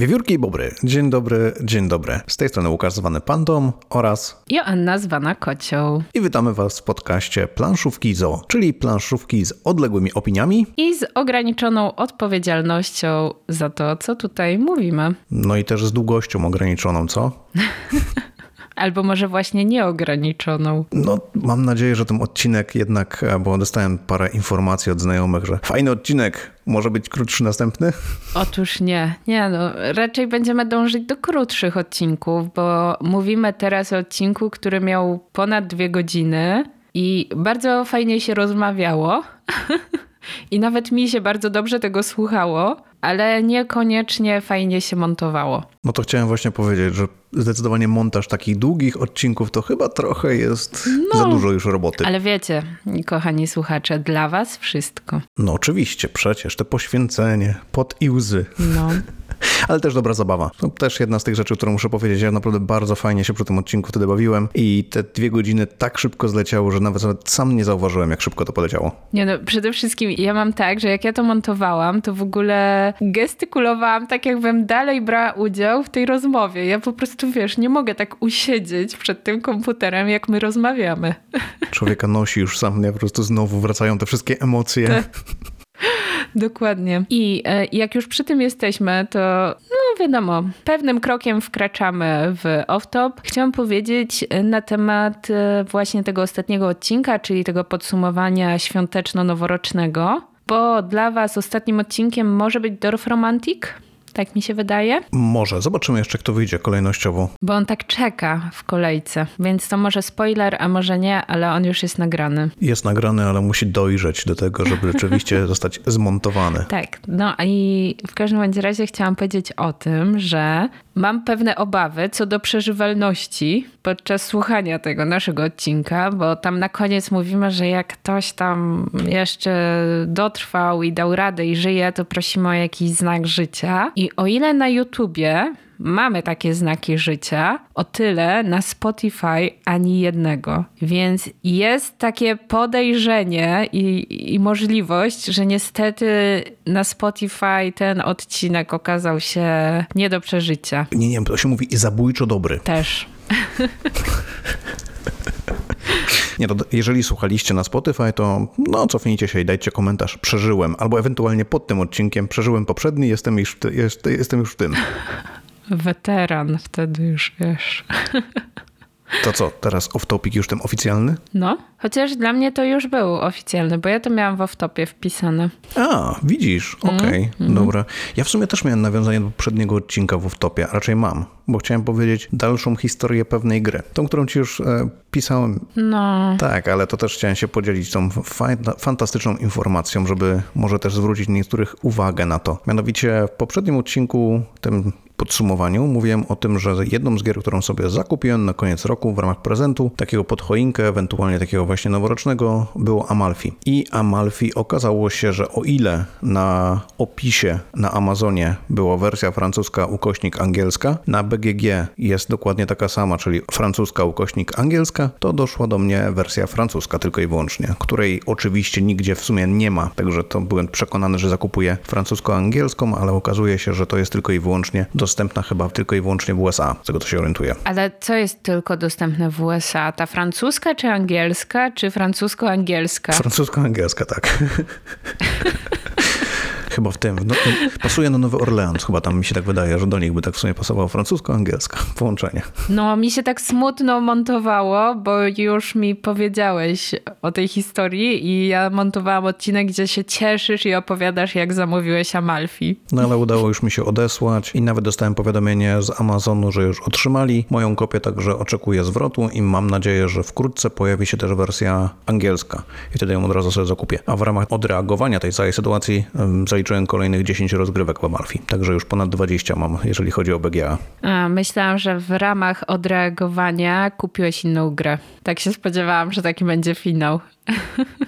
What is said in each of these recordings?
Wiewiórki i Bobry. Dzień dobry, dzień dobry. Z tej strony Łukasz zwany Pandą oraz Joanna zwana Kocią. i witamy Was w podcaście Planszówki Zo, czyli planszówki z odległymi opiniami, I z ograniczoną odpowiedzialnością za to, co tutaj mówimy. no i też z długością ograniczoną, co? Albo może właśnie nieograniczoną. No, mam nadzieję, że ten odcinek jednak, e, bo dostałem parę informacji od znajomych, że fajny odcinek, może być krótszy następny? Otóż nie, nie no, raczej będziemy dążyć do krótszych odcinków, bo mówimy teraz o odcinku, który miał ponad dwie godziny i bardzo fajnie się rozmawiało. I nawet mi się bardzo dobrze tego słuchało, ale niekoniecznie fajnie się montowało. No to chciałem właśnie powiedzieć, że zdecydowanie montaż takich długich odcinków to chyba trochę jest za dużo już roboty. Ale wiecie, kochani słuchacze, dla was wszystko. No oczywiście, przecież te poświęcenie, pot i łzy. No. Ale też dobra zabawa. To też jedna z tych rzeczy, którą muszę powiedzieć. Ja naprawdę bardzo fajnie się przy tym odcinku wtedy bawiłem i te dwie godziny tak szybko zleciały, że nawet, nawet sam nie zauważyłem, jak szybko to poleciało. Nie no, przede wszystkim ja mam tak, że jak ja to montowałam, to w ogóle gestykulowałam tak, jakbym dalej brała udział w tej rozmowie. Ja po prostu, wiesz, nie mogę tak usiedzieć przed tym komputerem, jak my rozmawiamy. Człowieka nosi już sam, nie? Po prostu znowu wracają te wszystkie emocje. Dokładnie. I e, jak już przy tym jesteśmy, to no wiadomo, pewnym krokiem wkraczamy w off-top. Chciałam powiedzieć e, na temat e, właśnie tego ostatniego odcinka, czyli tego podsumowania świąteczno-noworocznego, bo dla was ostatnim odcinkiem może być Dorf Romantic, tak mi się wydaje, Może. Zobaczymy jeszcze, kto wyjdzie kolejnościowo. bo on tak czeka w kolejce, więc to może spoiler, a może nie, ale on już jest nagrany. Jest nagrany, ale musi dojrzeć do tego, żeby rzeczywiście zostać zmontowany. Tak, no i w każdym razie chciałam powiedzieć o tym, że mam pewne obawy co do przeżywalności podczas słuchania tego naszego odcinka, bo tam na koniec mówimy, że jak ktoś tam jeszcze dotrwał i dał radę i żyje, to prosimy o jakiś znak życia. I o ile na YouTubie mamy takie znaki życia, o tyle na Spotify ani jednego. Więc jest takie podejrzenie i, i możliwość, że niestety na Spotify ten odcinek okazał się nie do przeżycia. Nie, nie, to się mówi zabójczo dobry. Też. Nie, to jeżeli słuchaliście na Spotify, to no cofnijcie się i dajcie komentarz. Przeżyłem. Albo ewentualnie pod tym odcinkiem przeżyłem poprzedni, jestem już, w ty, jest, jestem już w tym. Weteran wtedy już wiesz. To co, teraz off-topic już ten oficjalny? No, chociaż dla mnie to już był oficjalny, bo ja to miałam w off-topie wpisane. A, widzisz, okej, dobra. Ja w sumie też miałem nawiązanie do poprzedniego odcinka w off-topie, a raczej mam, bo chciałem powiedzieć dalszą historię pewnej gry. Tą, którą ci już e, pisałem. No, Tak, ale to też chciałem się podzielić tą fajna, fantastyczną informacją, żeby może też zwrócić niektórych uwagę na to. Mianowicie w poprzednim odcinku, tym podsumowaniu, mówiłem o tym, że jedną z gier, którą sobie zakupiłem na koniec roku w ramach prezentu, takiego pod choinkę, ewentualnie takiego właśnie noworocznego, było Amalfi. I Amalfi okazało się, że o ile na opisie na Amazonie była wersja francuska ukośnik angielska, na BGG jest dokładnie taka sama, czyli francuska ukośnik angielska, to doszła do mnie wersja francuska tylko i wyłącznie, której oczywiście nigdzie w sumie nie ma, także to byłem przekonany, że zakupuję francusko-angielską, ale okazuje się, że to jest tylko i wyłącznie dostępna chyba tylko i wyłącznie w USA, z tego to się orientuję. ale co jest tylko dostępne w USA? Ta francuska czy angielska, czy francusko-angielska? Francusko-angielska, tak. chyba w tym. No, pasuje na Nowy Orleans, chyba tam mi się tak wydaje, że do nich by tak w sumie pasowało francusko-angielska połączenie. No, mi się tak smutno montowało, bo już mi powiedziałeś o tej historii i ja montowałam odcinek, gdzie się cieszysz i opowiadasz, jak zamówiłeś Amalfi. No ale udało już mi się odesłać i nawet dostałem powiadomienie z Amazonu, że już otrzymali moją kopię, także oczekuję zwrotu i mam nadzieję, że wkrótce pojawi się też wersja angielska i wtedy ją od razu sobie zakupię. A w ramach odreagowania tej całej sytuacji um, zaliczyłem kolejnych 10 rozgrywek w Amalfi, także już ponad 20 mam, jeżeli chodzi o BGA. A, myślałam, że w ramach odreagowania kupiłeś inną grę. Tak się spodziewałam, że taki będzie finał.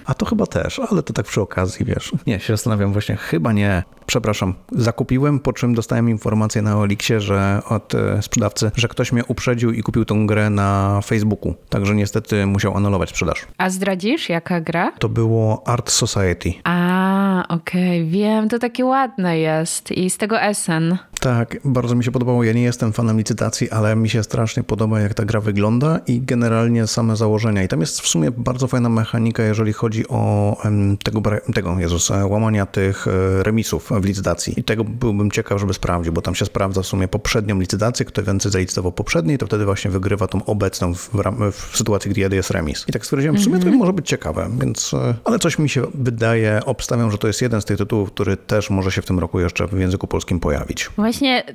A to chyba też, ale to tak przy okazji, wiesz. Nie, się zastanawiam właśnie, chyba nie. Przepraszam, zakupiłem, po czym dostałem informację na Olixie, że od e, sprzedawcy, że ktoś mnie uprzedził i kupił tą grę na Facebooku. Także niestety musiał anulować sprzedaż. A zdradzisz, jaka gra? To było Art Society. A, okej, wiem, to takie ładne jest i z tego Essen. Tak, bardzo mi się podobało. Ja nie jestem fanem licytacji, ale mi się strasznie podoba, jak ta gra wygląda i generalnie same założenia. I tam jest w sumie bardzo fajna mechanika, jeżeli chodzi o tego, tego Jezus, e, łamania tych e, remisów w licytacji. I tego byłbym ciekaw, żeby sprawdził, bo tam się sprawdza w sumie poprzednią licytację. Kto więcej zalicytował poprzedniej, to wtedy właśnie wygrywa tą obecną w, w sytuacji, gdy jest remis. I tak stwierdziłem, w sumie to może być ciekawe, więc, e, ale coś mi się wydaje, obstawiam, że to jest jeden z tych tytułów, który też może się w tym roku jeszcze w języku polskim pojawić. Właśnie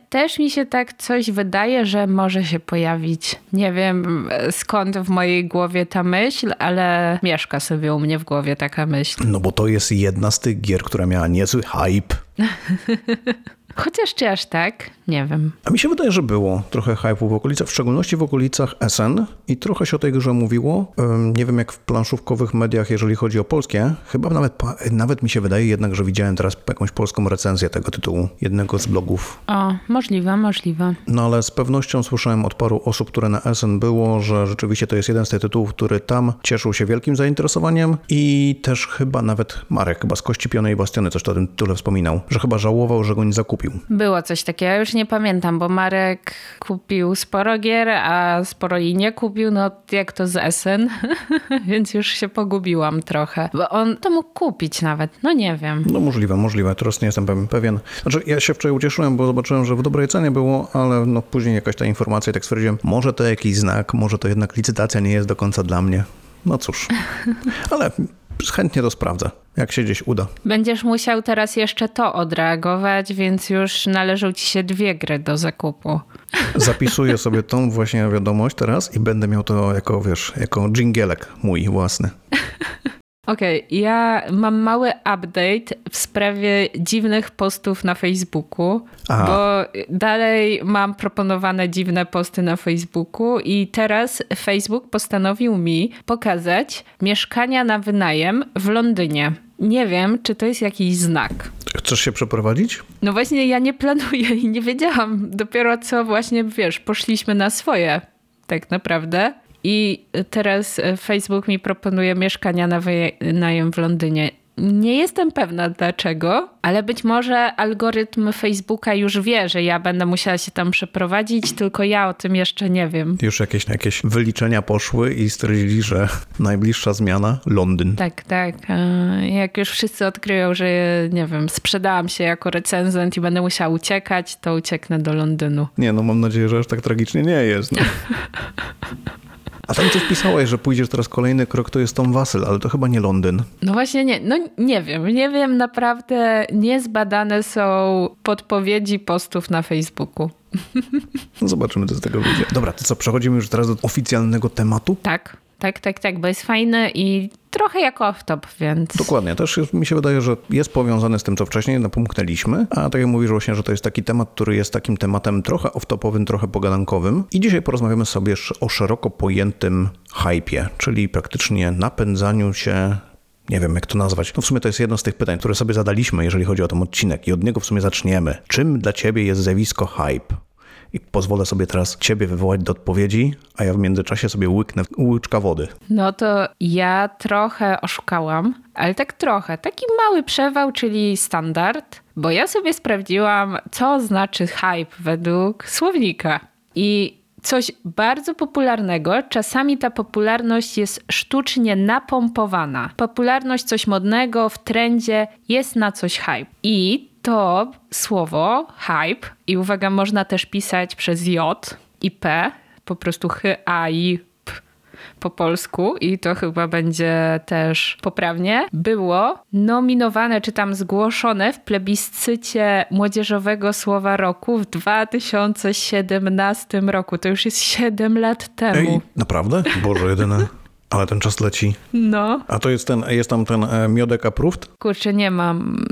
też mi się tak coś wydaje, że może się pojawić. Nie wiem skąd w mojej głowie ta myśl, ale mieszka sobie u mnie w głowie taka myśl. No bo to jest jedna z tych gier, która miała niezły hype. Chociaż czy aż tak? Nie wiem. A mi się wydaje, że było trochę hype'u w okolicach, w szczególności w okolicach SN i trochę się o tej grze mówiło. Nie wiem jak w planszówkowych mediach, jeżeli chodzi o polskie. Chyba nawet, nawet mi się wydaje jednak, że widziałem teraz jakąś polską recenzję tego tytułu, jednego z blogów. O, możliwe, możliwe. No ale z pewnością słyszałem od paru osób, które na SN było, że rzeczywiście to jest jeden z tych tytułów, który tam cieszył się wielkim zainteresowaniem i też chyba nawet Marek, chyba z Kości Pionej i Bastiony coś o tym tyle wspominał, że chyba żałował, że go nie zakupił. Było coś takiego, ja już nie pamiętam, bo Marek kupił sporo gier, a sporo i nie kupił, no jak to z SN, więc już się pogubiłam trochę. Bo on to mógł kupić nawet, no nie wiem. No możliwe, możliwe. Teraz nie jestem pewien-. Znaczy ja się wczoraj ucieszyłem, bo zobaczyłem, że w dobrej cenie było, ale no później jakaś ta informacja i tak stwierdziłem, może to jakiś znak, może to jednak licytacja nie jest do końca dla mnie. No cóż, ale chętnie to sprawdzę, jak się gdzieś uda. Będziesz musiał teraz jeszcze to odreagować, więc już należą ci się dwie gry do zakupu. Zapisuję sobie tą właśnie wiadomość teraz i będę miał to jako, wiesz, jako dżingielek mój własny. Okej, ja mam mały update w sprawie dziwnych postów na Facebooku, Aha. bo dalej mam proponowane dziwne posty na Facebooku i teraz Facebook postanowił mi pokazać mieszkania na wynajem w Londynie. Nie wiem, czy to jest jakiś znak. Chcesz się przeprowadzić? No właśnie, ja nie planuję i nie wiedziałam. Dopiero co właśnie, wiesz, poszliśmy na swoje, tak naprawdę. I teraz e, Facebook mi proponuje mieszkania na wynajem w Londynie. Nie jestem pewna dlaczego, ale być może algorytm Facebooka już wie, że ja będę musiała się tam przeprowadzić, tylko ja o tym jeszcze nie wiem. Już jakieś, jakieś wyliczenia poszły i stwierdzili, że najbliższa zmiana Londyn. Tak, tak. E, Jak już wszyscy odkryją, że nie wiem, sprzedałam się jako recenzent i będę musiała uciekać, to ucieknę do Londynu. Nie, no mam nadzieję, że aż tak tragicznie nie jest. No. A tam coś pisałeś, że pójdziesz teraz kolejny krok, to jest Tom Wasyl, ale to chyba nie Londyn. No właśnie nie, no nie wiem, nie wiem, naprawdę niezbadane są podpowiedzi postów na Facebooku. No zobaczymy, co z tego wyjdzie. Dobra, to co, przechodzimy już teraz do oficjalnego tematu? Tak, tak, tak, tak, bo jest fajny i trochę jak off-top, więc... Dokładnie, też jest, mi się wydaje, że jest powiązany z tym, co wcześniej napomknęliśmy, a tak jak mówisz właśnie, że to jest taki temat, który jest takim tematem trochę off-topowym, trochę pogadankowym i dzisiaj porozmawiamy sobie o szeroko pojętym hypie, czyli praktycznie napędzaniu się nie wiem, jak to nazwać. No w sumie to jest jedno z tych pytań, które sobie zadaliśmy, jeżeli chodzi o ten odcinek i od niego w sumie zaczniemy. Czym dla ciebie jest zjawisko hype? I pozwolę sobie teraz ciebie wywołać do odpowiedzi, a ja w międzyczasie sobie łyknę łyczka wody. No to ja trochę oszukałam, ale tak trochę. Taki mały przewał, czyli standard, bo ja sobie sprawdziłam, co znaczy hype według słownika. I coś bardzo popularnego, czasami ta popularność jest sztucznie napompowana. Popularność coś modnego w trendzie jest na coś hype. I to słowo hype, i uwaga, można też pisać przez J i P, po prostu H, A, I, P po polsku i to chyba będzie też poprawnie, było nominowane czy tam zgłoszone w plebiscycie młodzieżowego słowa roku w 2017 roku. To już jest 7 lat temu. Ej, naprawdę? Boże, jedyne. Ale ten czas leci. No, A to jest ten, jest tam ten e, miodek approved? kurczę, nie mam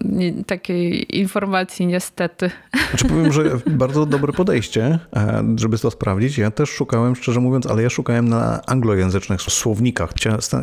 takiej informacji niestety. Znaczy powiem, że bardzo dobre podejście, e, żeby to sprawdzić. Ja też szukałem, szczerze mówiąc, ale ja szukałem na anglojęzycznych słownikach.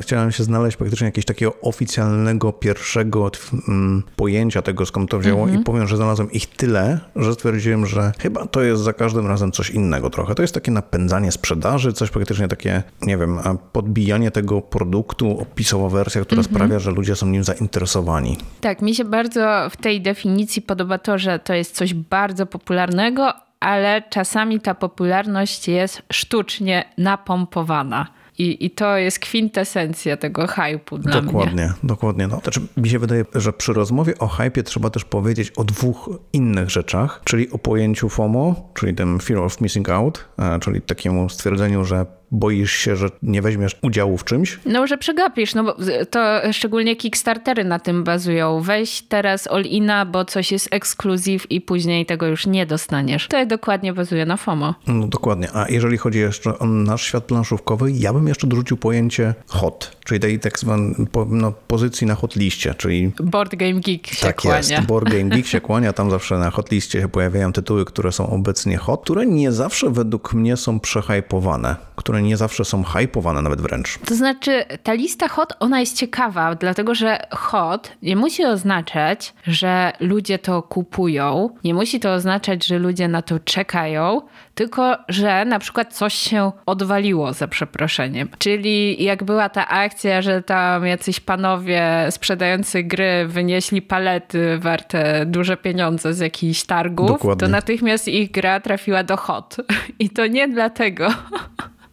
Chciałem się znaleźć praktycznie jakiegoś takiego oficjalnego, pierwszego mm, pojęcia tego, skąd to wzięło i powiem, że znalazłem ich tyle, że stwierdziłem, że chyba to jest za każdym razem coś innego trochę. To jest takie napędzanie sprzedaży, coś praktycznie takie, nie wiem, podbijanie stworzenie tego produktu, opisowa wersja, która Mhm. sprawia, że ludzie są nim zainteresowani. Tak, mi się bardzo w tej definicji podoba to, że to jest coś bardzo popularnego, ale czasami ta popularność jest sztucznie napompowana. I, I to jest kwintesencja tego hypu dla mnie. Dokładnie, dokładnie. No. Znaczy, mi się wydaje, że przy rozmowie o hypie trzeba też powiedzieć o dwóch innych rzeczach, czyli o pojęciu FOMO, czyli tym fear of missing out, e, czyli takiemu stwierdzeniu, że boisz się, że nie weźmiesz udziału w czymś. No, że przegapisz, no bo to szczególnie Kickstartery na tym bazują. Weź teraz all-ina, bo coś jest ekskluzyw i później tego już nie dostaniesz. To dokładnie bazuje na FOMO. No dokładnie. A jeżeli chodzi jeszcze o nasz świat planszówkowy, ja bym jeszcze dorzucił pojęcie hot, czyli tej tak zwanej no, pozycji na hot liście, czyli Board Game Geek się tak kłania. jest. Board Game Geek się kłania, tam zawsze na hot liście się pojawiają tytuły, które są obecnie hot, które nie zawsze według mnie są przehypowane, które nie zawsze są hypowane nawet wręcz. To znaczy, ta lista hot, ona jest ciekawa, dlatego że hot nie musi oznaczać, że ludzie to kupują, nie musi to oznaczać, że ludzie na to czekają, tylko że na przykład coś się odwaliło za przeproszeniem. Czyli jak była ta akcja, że tam jacyś panowie sprzedający gry wynieśli palety warte duże pieniądze z jakichś targów, Dokładnie. to natychmiast ich gra trafiła do hot. I to nie dlatego,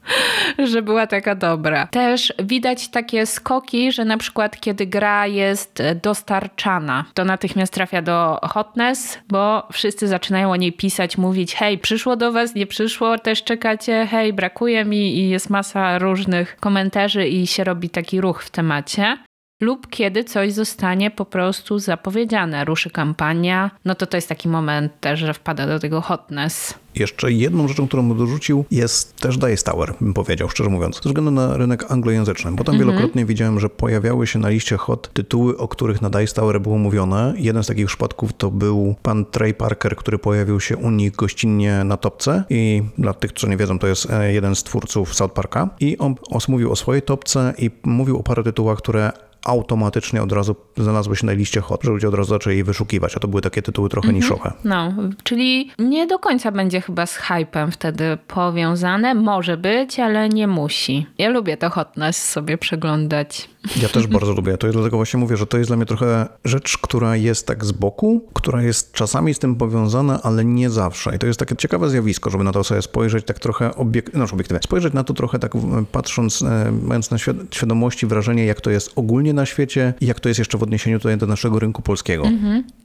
że była taka dobra. Też widać takie skoki, że na przykład kiedy gra jest dostarczana, to natychmiast trafia do hotness, bo wszyscy zaczynają o niej pisać, mówić hej, przyszło do was, nie przyszło, też czekacie, hej, brakuje mi i jest masa różnych komentarzy i się robi taki ruch w temacie. Lub kiedy coś zostanie po prostu zapowiedziane, ruszy kampania, no to to jest taki moment też, że wpada do tego hotness. Jeszcze jedną rzeczą, którą bym dorzucił, jest też Dice Tower, bym powiedział, szczerze mówiąc, ze względu na rynek anglojęzyczny, bo tam wielokrotnie widziałem, że pojawiały się na liście hot tytuły, o których na Dice Tower było mówione. Jeden z takich przypadków to był pan Trey Parker, który pojawił się u nich gościnnie na topce. I dla tych, co nie wiedzą, to jest e, jeden z twórców South Parka. I on mówił o swojej topce i mówił o paru tytułach, które automatycznie od razu znalazły się na liście hot, że ludzie od razu zaczęli je wyszukiwać, a to były takie tytuły trochę niszowe. No, czyli nie do końca będzie chyba z hypem wtedy powiązane. Może być, ale nie musi. Ja lubię to hotness sobie przeglądać. Ja też bardzo lubię. To dlatego właśnie mówię, że to jest dla mnie trochę rzecz, która jest tak z boku, która jest czasami z tym powiązana, ale nie zawsze. I to jest takie ciekawe zjawisko, żeby na to sobie spojrzeć tak trochę obiek... no, obiektywnie. Spojrzeć na to trochę tak patrząc, e, mając na świad- świadomości wrażenie, jak to jest ogólnie na świecie i jak to jest jeszcze w odniesieniu tutaj do naszego rynku polskiego.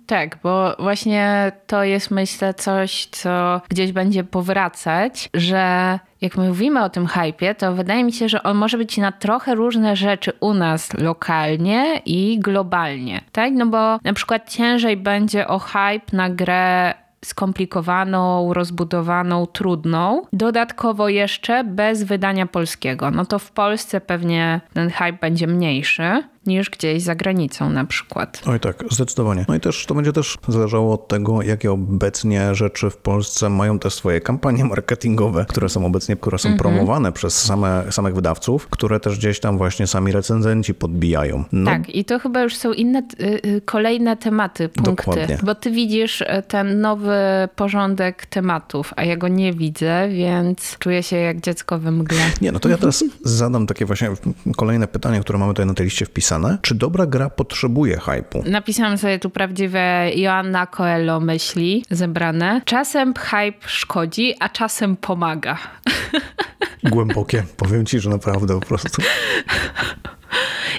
Tak, bo właśnie to jest myślę coś, co gdzieś będzie powracać, że jak my mówimy o tym hypie, to wydaje mi się, że on może być na trochę różne rzeczy u nas lokalnie i globalnie. Tak? No bo na przykład ciężej będzie o hype na grę skomplikowaną, rozbudowaną, trudną. Dodatkowo jeszcze bez wydania polskiego. No to w Polsce pewnie ten hype będzie mniejszy niż gdzieś za granicą na przykład. Oj tak, zdecydowanie. No i też to będzie też zależało od tego, jakie obecnie rzeczy w Polsce mają te swoje kampanie marketingowe, które są obecnie, które są promowane przez same, samych wydawców, które też gdzieś tam właśnie sami recenzenci podbijają. No, Tak, i to chyba już są inne, y, y, kolejne tematy, punkty. Dokładnie. Bo ty widzisz y, ten nowy porządek tematów, a ja go nie widzę, więc czuję się jak dziecko we mgle. Nie, no to ja teraz zadam takie właśnie kolejne pytanie, które mamy tutaj na tej liście wpisane. Czy dobra gra potrzebuje hypu? Napisałam sobie tu prawdziwe Joanna Coelho myśli zebrane. Czasem hype szkodzi, a czasem pomaga. Głębokie. Powiem ci, że naprawdę po prostu.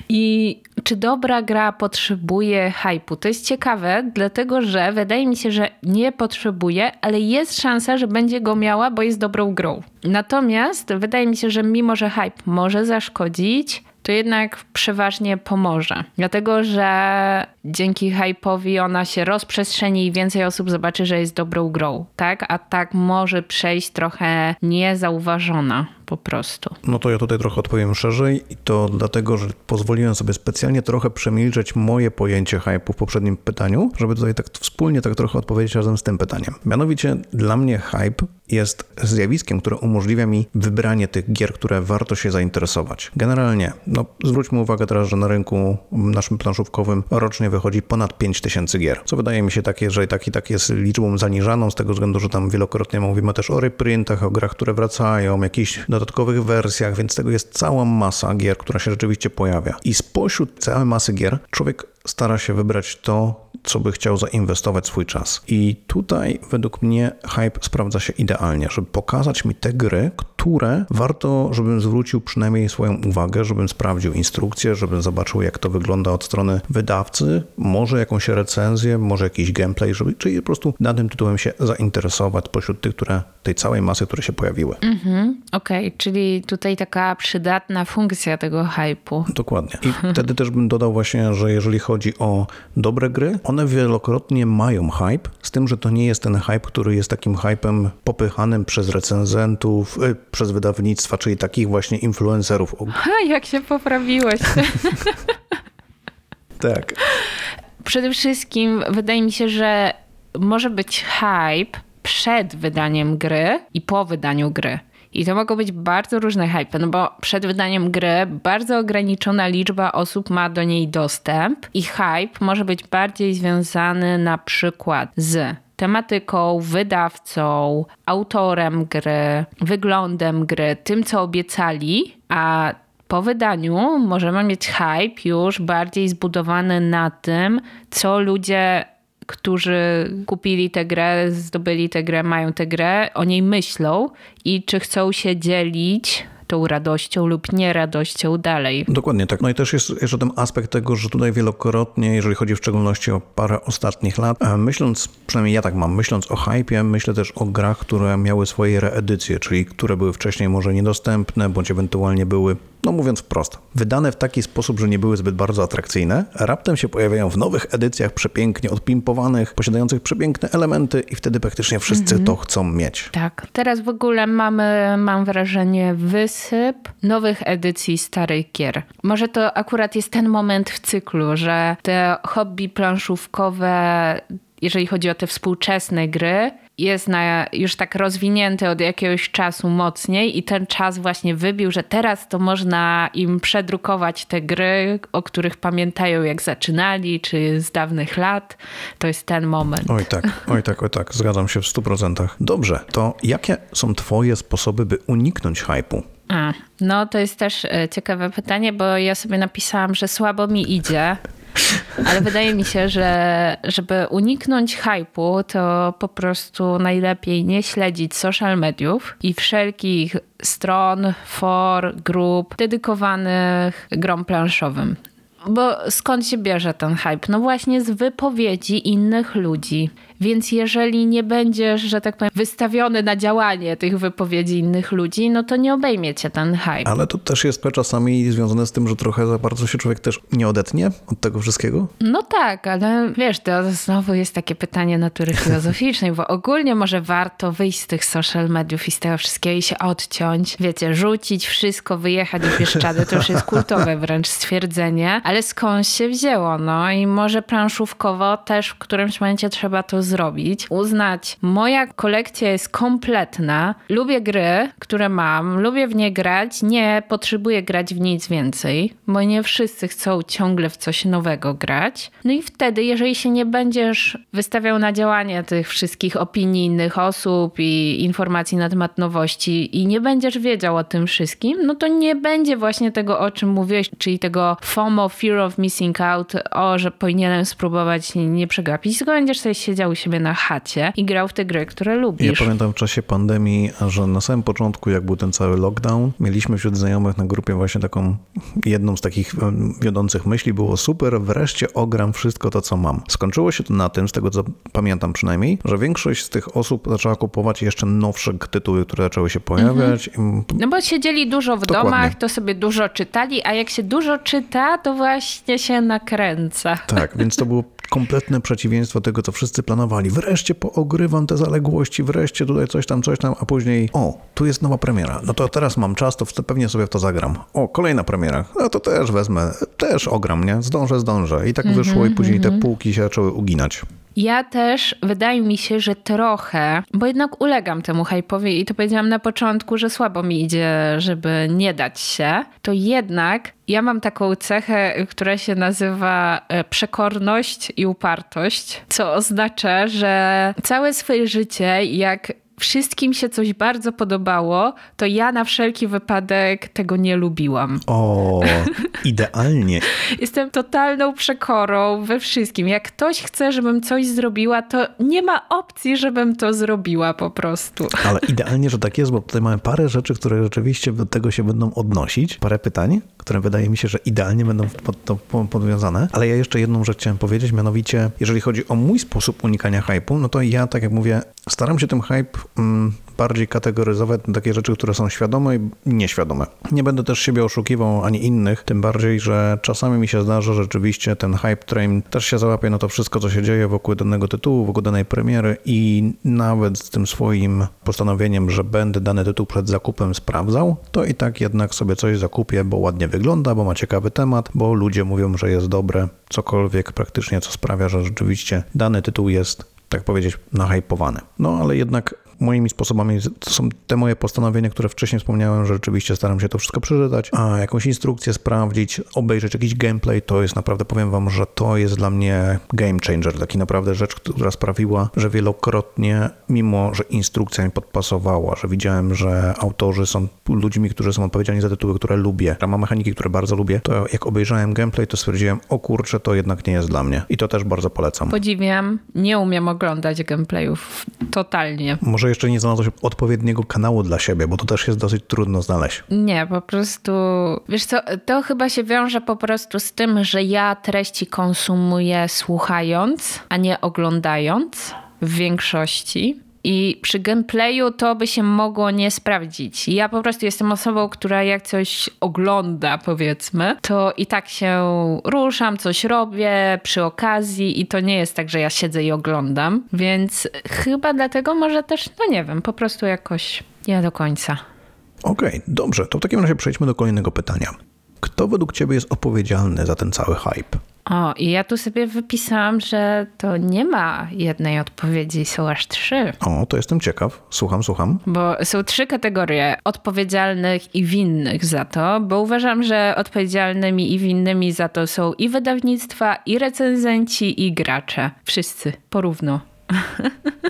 I czy dobra gra potrzebuje hypu? To jest ciekawe, dlatego że wydaje mi się, że nie potrzebuje, ale jest szansa, że będzie go miała, bo jest dobrą grą. Natomiast wydaje mi się, że mimo, że hype może zaszkodzić, to jednak przeważnie pomoże. Dlatego, że dzięki hype'owi ona się rozprzestrzeni i więcej osób zobaczy, że jest dobrą grą, tak? A tak może przejść trochę niezauważona po prostu. No to ja tutaj trochę odpowiem szerzej i to dlatego, że pozwoliłem sobie specjalnie trochę przemilczeć moje pojęcie hype'u w poprzednim pytaniu, żeby tutaj tak wspólnie tak trochę odpowiedzieć razem z tym pytaniem. Mianowicie dla mnie hype jest zjawiskiem, które umożliwia mi wybranie tych gier, które warto się zainteresować. Generalnie, no zwróćmy uwagę teraz, że na rynku naszym planszówkowym rocznie wychodzi ponad 5000 gier, co wydaje mi się takie, że tak i tak jest liczbą zaniżaną z tego względu, że tam wielokrotnie mówimy też o reprintach, o grach, które wracają, jakichś dodatkowych wersjach, więc tego jest cała masa gier, która się rzeczywiście pojawia. I spośród całej masy gier człowiek stara się wybrać to, co by chciał zainwestować swój czas. I tutaj według mnie hype sprawdza się idealnie, żeby pokazać mi te gry, które warto, żebym zwrócił przynajmniej swoją uwagę, żebym sprawdził instrukcję, żebym zobaczył, jak to wygląda od strony wydawcy, może jakąś recenzję, może jakiś gameplay, żeby, czyli po prostu danym tytułem się zainteresować pośród tych, które, tej całej masy, które się pojawiły. Mhm, Okej, czyli tutaj taka przydatna funkcja tego hypu. Dokładnie. I wtedy też bym dodał właśnie, że jeżeli chodzi o dobre gry, one wielokrotnie mają hype, z tym, że to nie jest ten hype, który jest takim hypem popychanym przez recenzentów, y, przez wydawnictwa, czyli takich właśnie influencerów. Ha, jak się poprawiłeś. Tak. Przede wszystkim wydaje mi się, że może być hype przed wydaniem gry i po wydaniu gry. I to mogą być bardzo różne hype, no bo przed wydaniem gry bardzo ograniczona liczba osób ma do niej dostęp i hype może być bardziej związany na przykład z tematyką, wydawcą, autorem gry, wyglądem gry, tym co obiecali, a po wydaniu możemy mieć hype już bardziej zbudowany na tym, co ludzie, którzy kupili tę grę, zdobyli tę grę, mają tę grę, o niej myślą i czy chcą się dzielić tą radością lub nieradością dalej. Dokładnie tak. No i też jest jeszcze ten aspekt tego, że tutaj wielokrotnie, jeżeli chodzi w szczególności o parę ostatnich lat, e, myśląc, przynajmniej ja tak mam, myśląc o hypie, myślę też o grach, które miały swoje reedycje, czyli które były wcześniej może niedostępne, bądź ewentualnie były, no mówiąc wprost, wydane w taki sposób, że nie były zbyt bardzo atrakcyjne, raptem się pojawiają w nowych edycjach przepięknie odpimpowanych, posiadających przepiękne elementy i wtedy praktycznie wszyscy to chcą mieć. Tak. Teraz w ogóle mamy, mam wrażenie, wysyp nowych edycji starych gier. Może to akurat jest ten moment w cyklu, że te hobby planszówkowe, jeżeli chodzi o te współczesne gry, jest na, już tak rozwinięty od jakiegoś czasu mocniej i ten czas właśnie wybił, że teraz to można im przedrukować te gry, o których pamiętają jak zaczynali, czy z dawnych lat. To jest ten moment. Oj tak, oj tak, oj tak, zgadzam się w 100%. Dobrze, to jakie są twoje sposoby, by uniknąć hypu? A, no to jest też e, ciekawe pytanie, bo ja sobie napisałam, że słabo mi idzie. Ale wydaje mi się, że żeby uniknąć hypu, to po prostu najlepiej nie śledzić social mediów i wszelkich stron, for, grup dedykowanych grom planszowym. Bo skąd się bierze ten hype? No właśnie z wypowiedzi innych ludzi. Więc jeżeli nie będziesz, że tak powiem, wystawiony na działanie tych wypowiedzi innych ludzi, no to nie obejmie cię ten hype. Ale to też jest czasami związane z tym, że trochę za bardzo się człowiek też nie odetnie od tego wszystkiego. No tak, ale wiesz, to znowu jest takie pytanie natury filozoficznej, bo ogólnie może warto wyjść z tych social mediów i z tego wszystkiego i się odciąć. Wiecie, rzucić wszystko, wyjechać w Bieszczady, to już jest kultowe wręcz stwierdzenie, ale skąd się wzięło? No i może planszówkowo też w którymś momencie trzeba to zrobić, uznać, moja kolekcja jest kompletna, lubię gry, które mam, lubię w nie grać, nie potrzebuję grać w nic więcej, bo nie wszyscy chcą ciągle w coś nowego grać. No i wtedy, jeżeli się nie będziesz wystawiał na działanie tych wszystkich opinii innych osób i informacji na temat nowości i nie będziesz wiedział o tym wszystkim, no to nie będzie właśnie tego, o czym mówiłeś, czyli tego FOMO, Fear of Missing Out, o, że powinienem spróbować nie przegapić, tylko będziesz sobie siedział siebie na chacie i grał w te gry, które Ja lubisz. pamiętam w czasie pandemii, że na samym początku, jak był ten cały lockdown, mieliśmy wśród znajomych na grupie właśnie taką, jedną z takich wiodących myśli było super, wreszcie ogram wszystko to, co mam. Skończyło się to na tym, z tego co pamiętam przynajmniej, że większość z tych osób zaczęła kupować jeszcze nowsze tytuły, które zaczęły się pojawiać. Mhm. No bo siedzieli dużo w Dokładnie. domach, to sobie dużo czytali, a jak się dużo czyta, to właśnie się nakręca. Tak, więc to było kompletne przeciwieństwo tego, co wszyscy planowali. Wreszcie poogrywam te zaległości, wreszcie tutaj coś tam, coś tam, a później o, tu jest nowa premiera. No to teraz mam czas, to pewnie sobie w to zagram. O, kolejna premiera. No to też wezmę, też ogram, nie? Zdążę, zdążę. I tak wyszło i później te półki się zaczęły uginać. Ja też, wydaje mi się, że trochę, bo jednak ulegam temu hype'owi i to powiedziałam na początku, że słabo mi idzie, żeby nie dać się, to jednak ja mam taką cechę, która się nazywa e, przekorność i upartość, co oznacza, że całe swoje życie, jak wszystkim się coś bardzo podobało, to ja na wszelki wypadek tego nie lubiłam. O, idealnie. Jestem totalną przekorą we wszystkim. Jak ktoś chce, żebym coś zrobiła, to nie ma opcji, żebym to zrobiła po prostu. Ale idealnie, że tak jest, bo tutaj mamy parę rzeczy, które rzeczywiście do tego się będą odnosić. Parę pytań, które wydaje mi się, że idealnie będą pod to podwiązane. Ale ja jeszcze jedną rzecz chciałem powiedzieć, mianowicie, jeżeli chodzi o mój sposób unikania hype'u, no to ja, tak jak mówię, staram się tym hype bardziej kategoryzować takie rzeczy, które są świadome i nieświadome. Nie będę też siebie oszukiwał ani innych, tym bardziej, że czasami mi się zdarza rzeczywiście ten hype train też się załapie na to wszystko, co się dzieje wokół danego tytułu, wokół danej premiery i nawet z tym swoim postanowieniem, że będę dany tytuł przed zakupem sprawdzał, to i tak jednak sobie coś zakupię, bo ładnie wygląda, bo ma ciekawy temat, bo ludzie mówią, że jest dobre, cokolwiek praktycznie, co sprawia, że rzeczywiście dany tytuł jest tak powiedzieć, nahypowany. No ale jednak moimi sposobami to są te moje postanowienia, które wcześniej wspomniałem, że rzeczywiście staram się to wszystko przeczytać, a jakąś instrukcję sprawdzić, obejrzeć jakiś gameplay, to jest naprawdę, powiem wam, że to jest dla mnie game changer, taki naprawdę rzecz, która sprawiła, że wielokrotnie, mimo że instrukcja mi podpasowała, że widziałem, że autorzy są ludźmi, którzy są odpowiedzialni za tytuły, które lubię, a ma mechaniki, które bardzo lubię, to jak obejrzałem gameplay, to stwierdziłem, o kurczę, to jednak nie jest dla mnie. I to też bardzo polecam. Podziwiam, nie umiem oglądać gameplayów totalnie. Może jeszcze nie znalazłeś odpowiedniego kanału dla siebie, bo to też jest dosyć trudno znaleźć. Nie, po prostu, wiesz co, to chyba się wiąże po prostu z tym, że ja treści konsumuję słuchając, a nie oglądając w większości. I przy gameplayu to by się mogło nie sprawdzić. Ja po prostu jestem osobą, która jak coś ogląda, powiedzmy, to i tak się ruszam, coś robię przy okazji i to nie jest tak, że ja siedzę i oglądam. Więc chyba dlatego może też, no nie wiem, po prostu jakoś nie do końca. Okej, okay, dobrze. To w takim razie przejdźmy do kolejnego pytania. Kto według Ciebie jest odpowiedzialny za ten cały hype? O, i ja tu sobie wypisałam, że to nie ma jednej odpowiedzi, są aż trzy. O, to jestem ciekaw. Słucham, słucham. Bo są trzy kategorie odpowiedzialnych i winnych za to, bo uważam, że odpowiedzialnymi i winnymi za to są i wydawnictwa, i recenzenci, i gracze. Wszyscy porówno.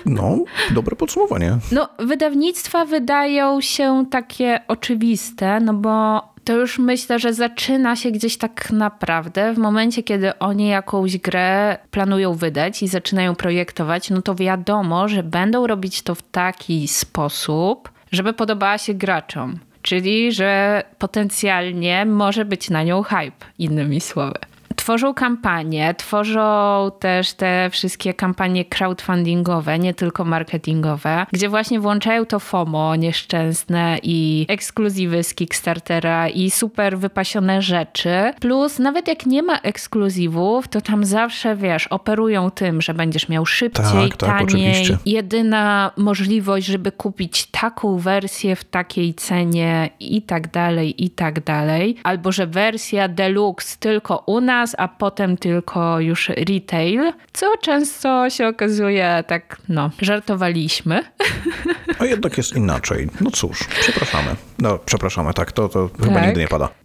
No, dobre podsumowanie. No, wydawnictwa wydają się takie oczywiste, no bo to już myślę, że zaczyna się gdzieś tak naprawdę w momencie, kiedy oni jakąś grę planują wydać i zaczynają projektować, no to wiadomo, że będą robić to w taki sposób, żeby podobała się graczom. Czyli, że potencjalnie może być na nią hype, innymi słowy tworzą kampanie, tworzą też te wszystkie kampanie crowdfundingowe, nie tylko marketingowe, gdzie właśnie włączają to FOMO nieszczęsne i ekskluzywy z Kickstartera i super wypasione rzeczy. Plus nawet jak nie ma ekskluzywów, to tam zawsze, wiesz, operują tym, że będziesz miał szybciej, tak, tak, taniej. Oczywiście. Jedyna możliwość, żeby kupić taką wersję w takiej cenie i tak dalej, i tak dalej. Albo, że wersja deluxe tylko u nas, a potem tylko już retail, co często się okazuje tak, no, żartowaliśmy. A jednak jest inaczej. No cóż, przepraszamy. No, przepraszamy, tak, to, to tak. chyba nigdy nie pada.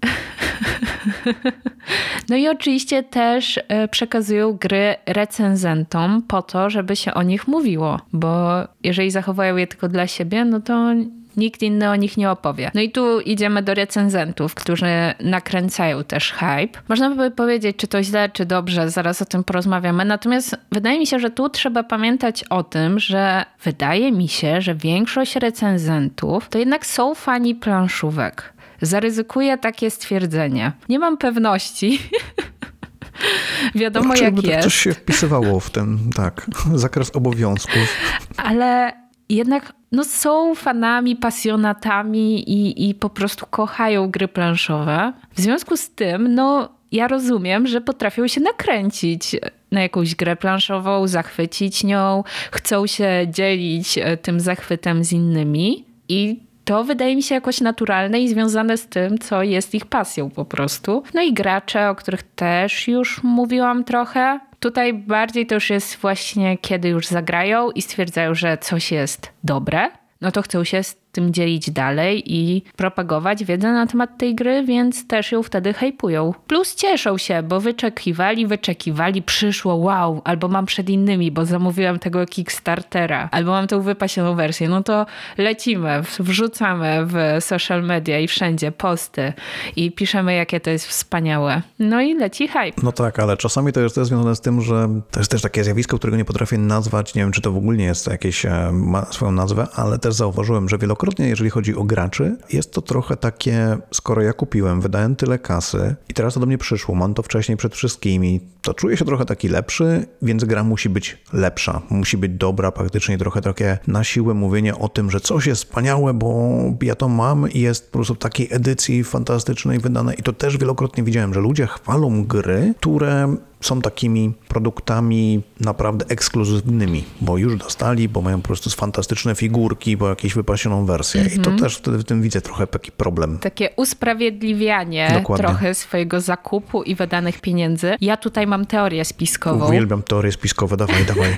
No i oczywiście też e, przekazują gry recenzentom po to, żeby się o nich mówiło, bo jeżeli zachowają je tylko dla siebie, no to Nikt inny o nich nie opowie. No i tu idziemy do recenzentów, którzy nakręcają też hype. Można by powiedzieć, czy to źle, czy dobrze, zaraz o tym porozmawiamy. Natomiast wydaje mi się, że tu trzeba pamiętać o tym, że wydaje mi się, że większość recenzentów to jednak są fani planszówek. Zaryzykuję takie stwierdzenie. Nie mam pewności. Wiadomo, jak by jest. Coś się wpisywało w ten, tak, zakres obowiązków. Ale jednak no, są fanami, pasjonatami i, i po prostu kochają gry planszowe. W związku z tym, no, ja rozumiem, że potrafią się nakręcić na jakąś grę planszową, zachwycić nią, chcą się dzielić e, tym zachwytem z innymi i to wydaje mi się jakoś naturalne i związane z tym, co jest ich pasją po prostu. No i gracze, o których też już mówiłam trochę. Tutaj bardziej to już jest właśnie, kiedy już zagrają i stwierdzają, że coś jest dobre, no to chcą się z tym dzielić dalej i propagować wiedzę na temat tej gry, więc też ją wtedy hypują. Plus cieszą się, bo wyczekiwali, wyczekiwali, przyszło wow, albo mam przed innymi, bo zamówiłam tego Kickstartera, albo mam tą wypasioną wersję. No to lecimy, wrzucamy w social media i wszędzie posty i piszemy, jakie to jest wspaniałe. No i leci hype. No tak, ale czasami to jest też związane z tym, że to jest też takie zjawisko, którego nie potrafię nazwać. Nie wiem, czy to w ogóle nie jest jakieś, e, ma swoją nazwę, ale też zauważyłem, że wielokrotnie wielokrotnie, jeżeli chodzi o graczy, jest to trochę takie, skoro ja kupiłem, wydałem tyle kasy i teraz to do mnie przyszło, mam to wcześniej przed wszystkimi, to czuję się trochę taki lepszy, więc gra musi być lepsza, musi być dobra, praktycznie trochę takie na siłę mówienie o tym, że coś jest wspaniałe, bo ja to mam i jest po prostu w takiej edycji fantastycznej wydane i to też wielokrotnie widziałem, że ludzie chwalą gry, które są takimi produktami naprawdę ekskluzywnymi, bo już dostali, bo mają po prostu fantastyczne figurki, bo jakieś wypasioną wersję. I to Mhm. też wtedy w tym widzę trochę taki problem. Takie usprawiedliwianie Dokładnie. trochę swojego zakupu i wydanych pieniędzy. Ja tutaj mam teorię spiskową. Uwielbiam teorie spiskowe, dawaj, dawaj.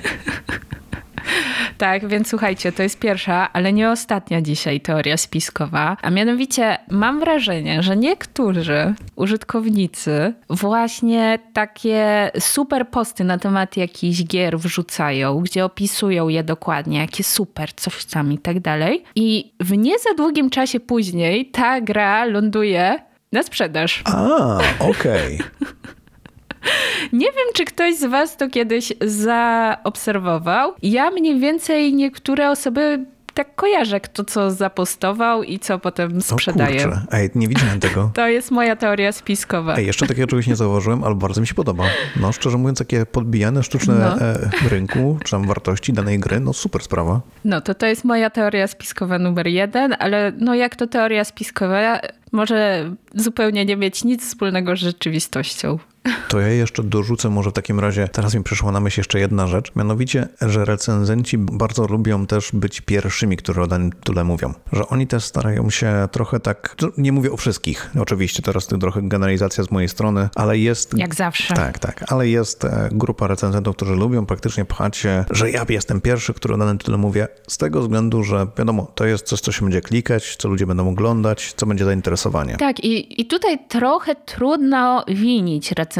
Tak, więc słuchajcie, to jest pierwsza, ale nie ostatnia dzisiaj teoria spiskowa. A mianowicie mam wrażenie, że niektórzy użytkownicy właśnie takie super posty na temat jakichś gier wrzucają, gdzie opisują je dokładnie, jakie super, coś tam i tak dalej. I w nie za długim czasie później ta gra ląduje na sprzedaż. A, okej. Nie wiem, czy ktoś z Was to kiedyś zaobserwował. Ja mniej więcej niektóre osoby tak kojarzę, kto co zapostował i co potem O sprzedaje. kurczę, ej, nie widziałem tego. To jest moja teoria spiskowa. Ej, jeszcze takiego czegoś nie zauważyłem, ale bardzo mi się podoba. No, szczerze mówiąc, takie podbijane sztuczne No. e, rynku, czy tam wartości danej gry, no super sprawa. No to to jest moja teoria spiskowa numer jeden, ale no jak to teoria spiskowa może zupełnie nie mieć nic wspólnego z rzeczywistością. To ja jeszcze dorzucę może w takim razie, teraz mi przyszła na myśl jeszcze jedna rzecz, mianowicie, że recenzenci bardzo lubią też być pierwszymi, którzy o danym tytule mówią. Że oni też starają się trochę tak, nie mówię o wszystkich, oczywiście teraz to trochę generalizacja z mojej strony, ale jest... Jak zawsze. Tak, tak, ale jest e, grupa recenzentów, którzy lubią praktycznie pchać się, że ja jestem pierwszy, który o danym tytule mówię, z tego względu, że wiadomo, to jest coś, co się będzie klikać, co ludzie będą oglądać, co będzie zainteresowanie. Tak, i, i tutaj trochę trudno winić recenzentów,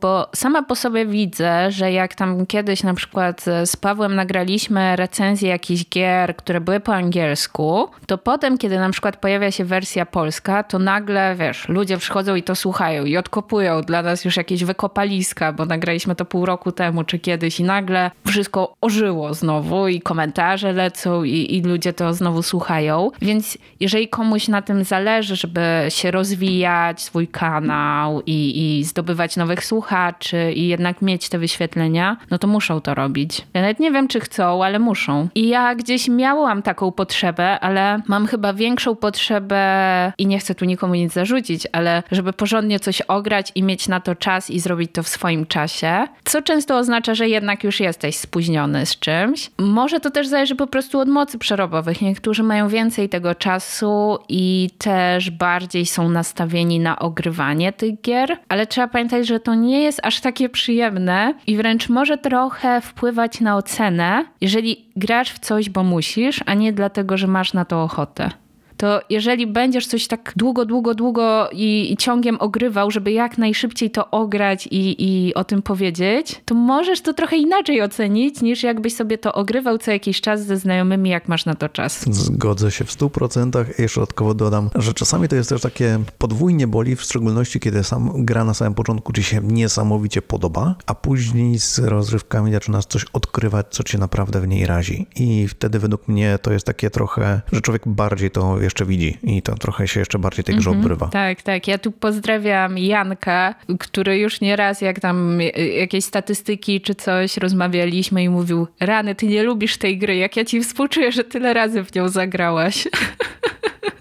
bo sama po sobie widzę, że jak tam kiedyś na przykład z Pawłem nagraliśmy recenzję jakichś gier, które były po angielsku, to potem, kiedy na przykład pojawia się wersja polska, to nagle, wiesz, ludzie przychodzą i to słuchają i odkopują dla nas już jakieś wykopaliska, bo nagraliśmy to pół roku temu czy kiedyś i nagle wszystko ożyło znowu i komentarze lecą i, i ludzie to znowu słuchają. Więc jeżeli komuś na tym zależy, żeby się rozwijać, swój kanał i, i zdobywać nowych słuchaczy i jednak mieć te wyświetlenia, no to muszą to robić. Ja nawet nie wiem, czy chcą, ale muszą. I ja gdzieś miałam taką potrzebę, ale mam chyba większą potrzebę i nie chcę tu nikomu nic zarzucić, ale żeby porządnie coś ograć i mieć na to czas i zrobić to w swoim czasie, co często oznacza, że jednak już jesteś spóźniony z czymś. Może to też zależy po prostu od mocy przerobowych. Niektórzy mają więcej tego czasu i też bardziej są nastawieni na ogrywanie tych gier, ale trzeba pamiętać, że to nie jest aż takie przyjemne i wręcz może trochę wpływać na ocenę, jeżeli grasz w coś, bo musisz, a nie dlatego, że masz na to ochotę to jeżeli będziesz coś tak długo, długo, długo i, i ciągiem ogrywał, żeby jak najszybciej to ograć i, i o tym powiedzieć, to możesz to trochę inaczej ocenić, niż jakbyś sobie to ogrywał co jakiś czas ze znajomymi, jak masz na to czas. Zgodzę się w 100%. I dodatkowo dodam, że czasami to jest też takie podwójnie boli, w szczególności kiedy sam gra na samym początku ci się niesamowicie podoba, a później z rozrywkami zaczynasz coś odkrywać, co cię naprawdę w niej razi. I wtedy według mnie to jest takie trochę, że człowiek bardziej to jeszcze widzi i to trochę się jeszcze bardziej tej grze odbrywa. Tak, tak. Ja tu pozdrawiam Janka, który już nieraz, jak tam jakieś statystyki czy coś rozmawialiśmy i mówił: Rany, ty nie lubisz tej gry, jak ja ci współczuję, że tyle razy w nią zagrałaś.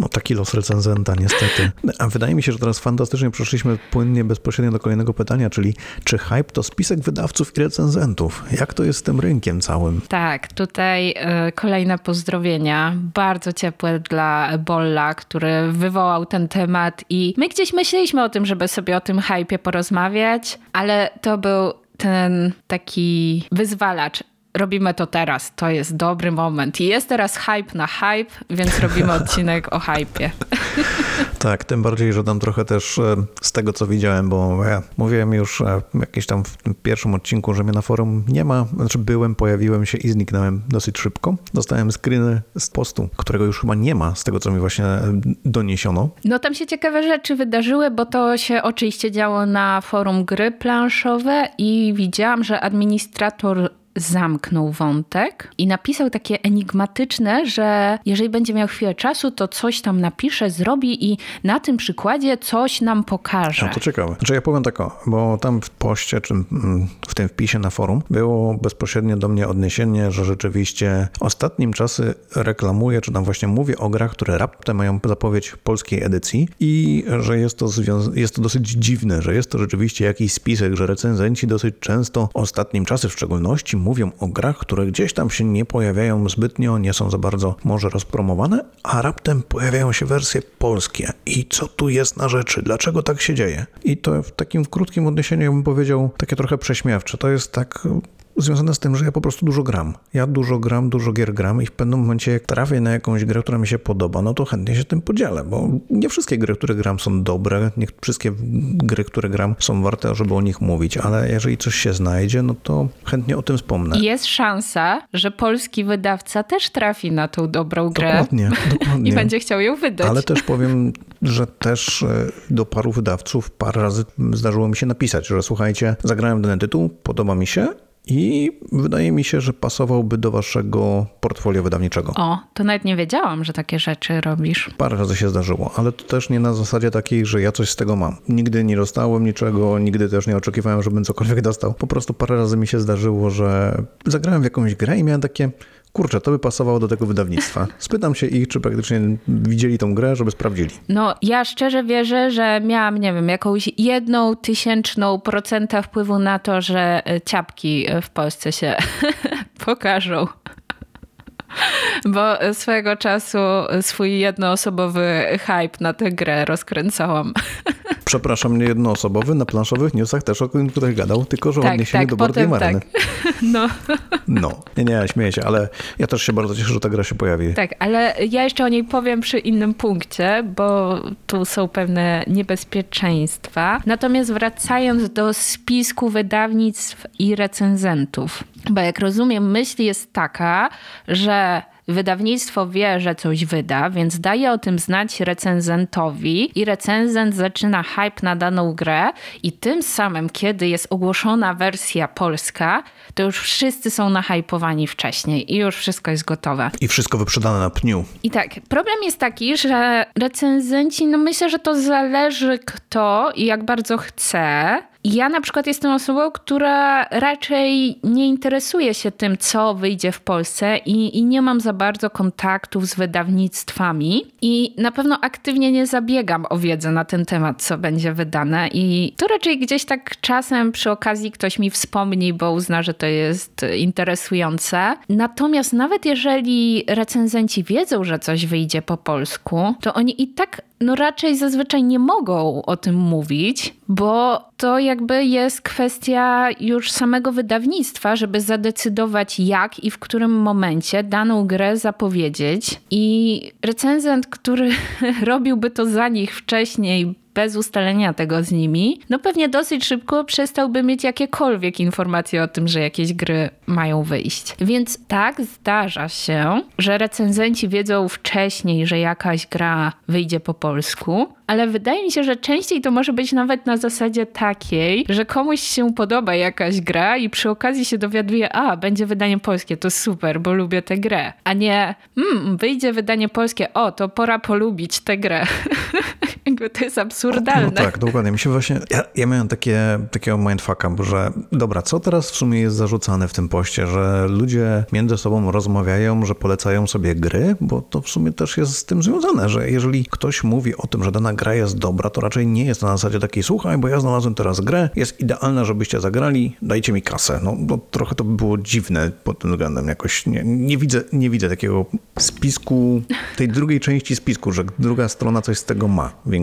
No taki los recenzenta, niestety. A wydaje mi się, że teraz fantastycznie przeszliśmy płynnie, bezpośrednio do kolejnego pytania, czyli czy hype to spisek wydawców i recenzentów? Jak to jest z tym rynkiem całym? Tak, tutaj y, kolejne pozdrowienia, bardzo ciepłe dla Bolla, który wywołał ten temat i my gdzieś myśleliśmy o tym, żeby sobie o tym hypie porozmawiać, ale to był ten taki wyzwalacz. Robimy to teraz, to jest dobry moment. I jest teraz hype na hype, więc robimy odcinek o hypie. Tak, tym bardziej, że tam trochę też e, z tego, co widziałem, bo ja mówiłem już e, jakiś tam w pierwszym odcinku, że mnie na forum nie ma, znaczy byłem, pojawiłem się i zniknąłem dosyć szybko. Dostałem screeny z postu, którego już chyba nie ma, z tego, co mi właśnie e, doniesiono. No tam się ciekawe rzeczy wydarzyły, bo to się oczywiście działo na forum gry planszowe i widziałam, że administrator zamknął wątek i napisał takie enigmatyczne, że jeżeli będzie miał chwilę czasu, to coś tam napisze, zrobi i na tym przykładzie coś nam pokaże. No to ciekawe. Znaczy ja powiem tak o, bo tam w poście, czy mm, w tym wpisie na forum było bezpośrednio do mnie odniesienie, że rzeczywiście ostatnim czasy reklamuję, czy tam właśnie mówię o grach, które raptem mają zapowiedź polskiej edycji i że jest to, jest to dosyć dziwne, że jest to rzeczywiście jakiś spisek, że recenzenci dosyć często ostatnim czasy w szczególności mówią o grach, które gdzieś tam się nie pojawiają zbytnio, nie są za bardzo może rozpromowane, a raptem pojawiają się wersje polskie. I co tu jest na rzeczy? Dlaczego tak się dzieje? I to w takim krótkim odniesieniu bym powiedział takie trochę prześmiewcze. To jest tak związane z tym, że ja po prostu dużo gram. Ja dużo gram, dużo gier gram i w pewnym momencie jak trafię na jakąś grę, która mi się podoba, no to chętnie się tym podzielę, bo nie wszystkie gry, które gram są dobre, nie wszystkie gry, które gram są warte, żeby o nich mówić, ale jeżeli coś się znajdzie, no to chętnie o tym wspomnę. Jest szansa, że polski wydawca też trafi na tą dobrą grę Dokładnie, dokładnie. i będzie chciał ją wydać. Ale też powiem, że też e, do paru wydawców parę razy zdarzyło mi się napisać, że słuchajcie, zagrałem dany tytuł, podoba mi się i wydaje mi się, że pasowałby do waszego portfolio wydawniczego. O, to nawet nie wiedziałam, że takie rzeczy robisz. Parę razy się zdarzyło, ale to też nie na zasadzie takiej, że ja coś z tego mam. Nigdy nie dostałem niczego, nigdy też nie oczekiwałem, żebym cokolwiek dostał. Po prostu parę razy mi się zdarzyło, że zagrałem w jakąś grę i miałem takie, kurczę, to by pasowało do tego wydawnictwa. Spytam się ich, czy praktycznie widzieli tą grę, żeby sprawdzili. No, ja szczerze wierzę, że miałam, nie wiem, jakąś jedną tysięczną procenta wpływu na to, że e, ciapki w Polsce się pokażą. Bo swojego czasu swój jednoosobowy hype na tę grę rozkręcałam. Przepraszam, nie jednoosobowy, na planszowych newsach też o ktoś gadał, tylko że Tak, odniesienie tak, do Board potem Game Areny. tak. No, No, nie, nie, śmieję się, ale ja też się bardzo cieszę, że ta gra się pojawi. tak, ale ja jeszcze o niej powiem przy innym punkcie, bo tu są pewne niebezpieczeństwa. Natomiast wracając do spisku wydawnictw i recenzentów, bo jak rozumiem, myśl jest taka, że Wydawnictwo wie, że coś wyda, więc daje o tym znać recenzentowi i recenzent zaczyna hype na daną grę i tym samym, kiedy jest ogłoszona wersja polska, to już wszyscy są nahypowani wcześniej i już wszystko jest gotowe. I wszystko wyprzedane na pniu. I tak, problem jest taki, że recenzenci, no myślę, że to zależy kto i jak bardzo chce. Ja na przykład jestem osobą, która raczej nie interesuje się tym, co wyjdzie w Polsce i, i nie mam za bardzo kontaktów z wydawnictwami i na pewno aktywnie nie zabiegam o wiedzę na ten temat, co będzie wydane i to raczej gdzieś tak czasem przy okazji ktoś mi wspomni, bo uzna, że to jest interesujące. Natomiast nawet jeżeli recenzenci wiedzą, że coś wyjdzie po polsku, to oni i tak no raczej zazwyczaj nie mogą o tym mówić, bo to jakby jest kwestia już samego wydawnictwa, żeby zadecydować jak i w którym momencie daną grę zapowiedzieć. I recenzent, który robiłby to za nich wcześniej, bez ustalenia tego z nimi, no pewnie dosyć szybko przestałby mieć jakiekolwiek informacje o tym, że jakieś gry mają wyjść. Więc tak zdarza się, że recenzenci wiedzą wcześniej, że jakaś gra wyjdzie po polsku, ale wydaje mi się, że częściej to może być nawet na zasadzie takiej, że komuś się podoba jakaś gra i przy okazji się dowiaduje, a będzie wydanie polskie, to super, bo lubię tę grę. A nie, hmm, wyjdzie wydanie polskie, o, to pora polubić tę grę. Jakby to jest absurdalne. No tak, dokładnie. Mi się właśnie, ja, ja miałem takie, takiego mindfucka, że dobra, co teraz w sumie jest zarzucane w tym poście, że ludzie między sobą rozmawiają, że polecają sobie gry, bo to w sumie też jest z tym związane, że jeżeli ktoś mówi o tym, że dana gra jest dobra, to raczej nie jest na zasadzie takiej, słuchaj, bo ja znalazłem teraz grę, jest idealna, żebyście zagrali, dajcie mi kasę. No bo trochę to by było dziwne pod tym względem. Jakoś nie, nie, widzę, nie widzę takiego spisku, tej drugiej części spisku, że druga strona coś z tego ma większego.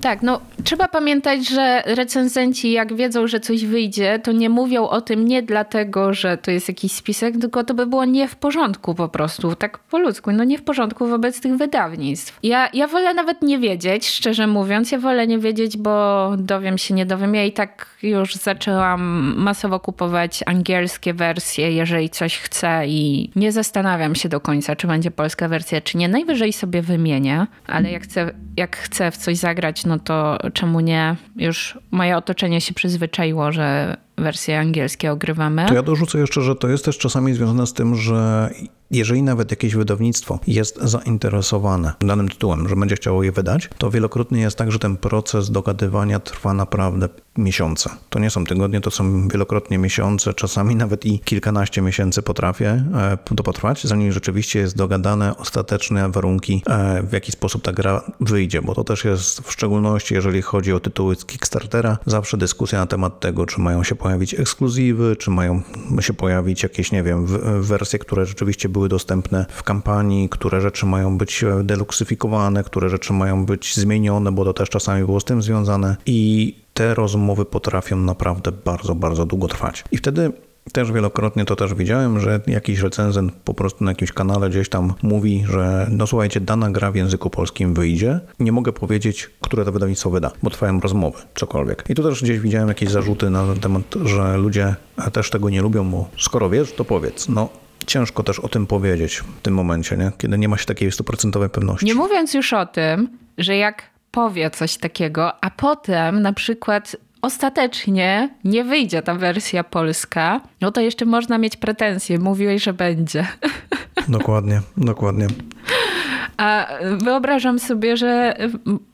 Tak, no trzeba pamiętać, że recenzenci jak wiedzą, że coś wyjdzie, to nie mówią o tym nie dlatego, że to jest jakiś spisek, tylko to by było nie w porządku po prostu, tak po ludzku, no nie w porządku wobec tych wydawnictw. Ja, ja wolę nawet nie wiedzieć, szczerze mówiąc, ja wolę nie wiedzieć, bo dowiem się, nie dowiem. Ja i tak już zaczęłam masowo kupować angielskie wersje, jeżeli coś chcę i nie zastanawiam się do końca, czy będzie polska wersja, czy nie. Najwyżej sobie wymienię, ale jak chcę, jak chcę w coś zagrać, no to czemu nie? Już moje otoczenie się przyzwyczaiło, że wersje angielskie ogrywamy. To ja dorzucę jeszcze, że to jest też czasami związane z tym, że jeżeli nawet jakieś wydawnictwo jest zainteresowane danym tytułem, że będzie chciało je wydać, to wielokrotnie jest tak, że ten proces dogadywania trwa naprawdę miesiące. To nie są tygodnie, to są wielokrotnie miesiące, czasami nawet i kilkanaście miesięcy potrafię e, to potrwać, zanim rzeczywiście jest dogadane ostateczne warunki, e, w jaki sposób ta gra wyjdzie, bo to też jest w szczególności, jeżeli chodzi o tytuły z Kickstartera, zawsze dyskusja na temat tego, czy mają się pojawić ekskluzywy, czy mają się pojawić jakieś, nie wiem, wersje, które rzeczywiście były dostępne w kampanii, które rzeczy mają być e, deluksyfikowane, które rzeczy mają być zmienione, bo to też czasami było z tym związane i te rozmowy potrafią naprawdę bardzo, bardzo długo trwać. I wtedy też wielokrotnie to też widziałem, że jakiś recenzent po prostu na jakimś kanale gdzieś tam mówi, że no słuchajcie, dana gra w języku polskim wyjdzie. Nie mogę powiedzieć, które to wydawnictwo wyda, bo trwają rozmowy, cokolwiek. I tu też gdzieś widziałem jakieś zarzuty na temat, że ludzie też tego nie lubią, bo skoro wiesz, to powiedz. No ciężko też o tym powiedzieć w tym momencie, nie? kiedy nie ma się takiej stuprocentowej pewności. Nie mówiąc już o tym, że jak powie coś takiego, a potem na przykład ostatecznie nie wyjdzie ta wersja polska, no to jeszcze można mieć pretensje. Mówiłeś, że będzie. Dokładnie, dokładnie. A wyobrażam sobie, że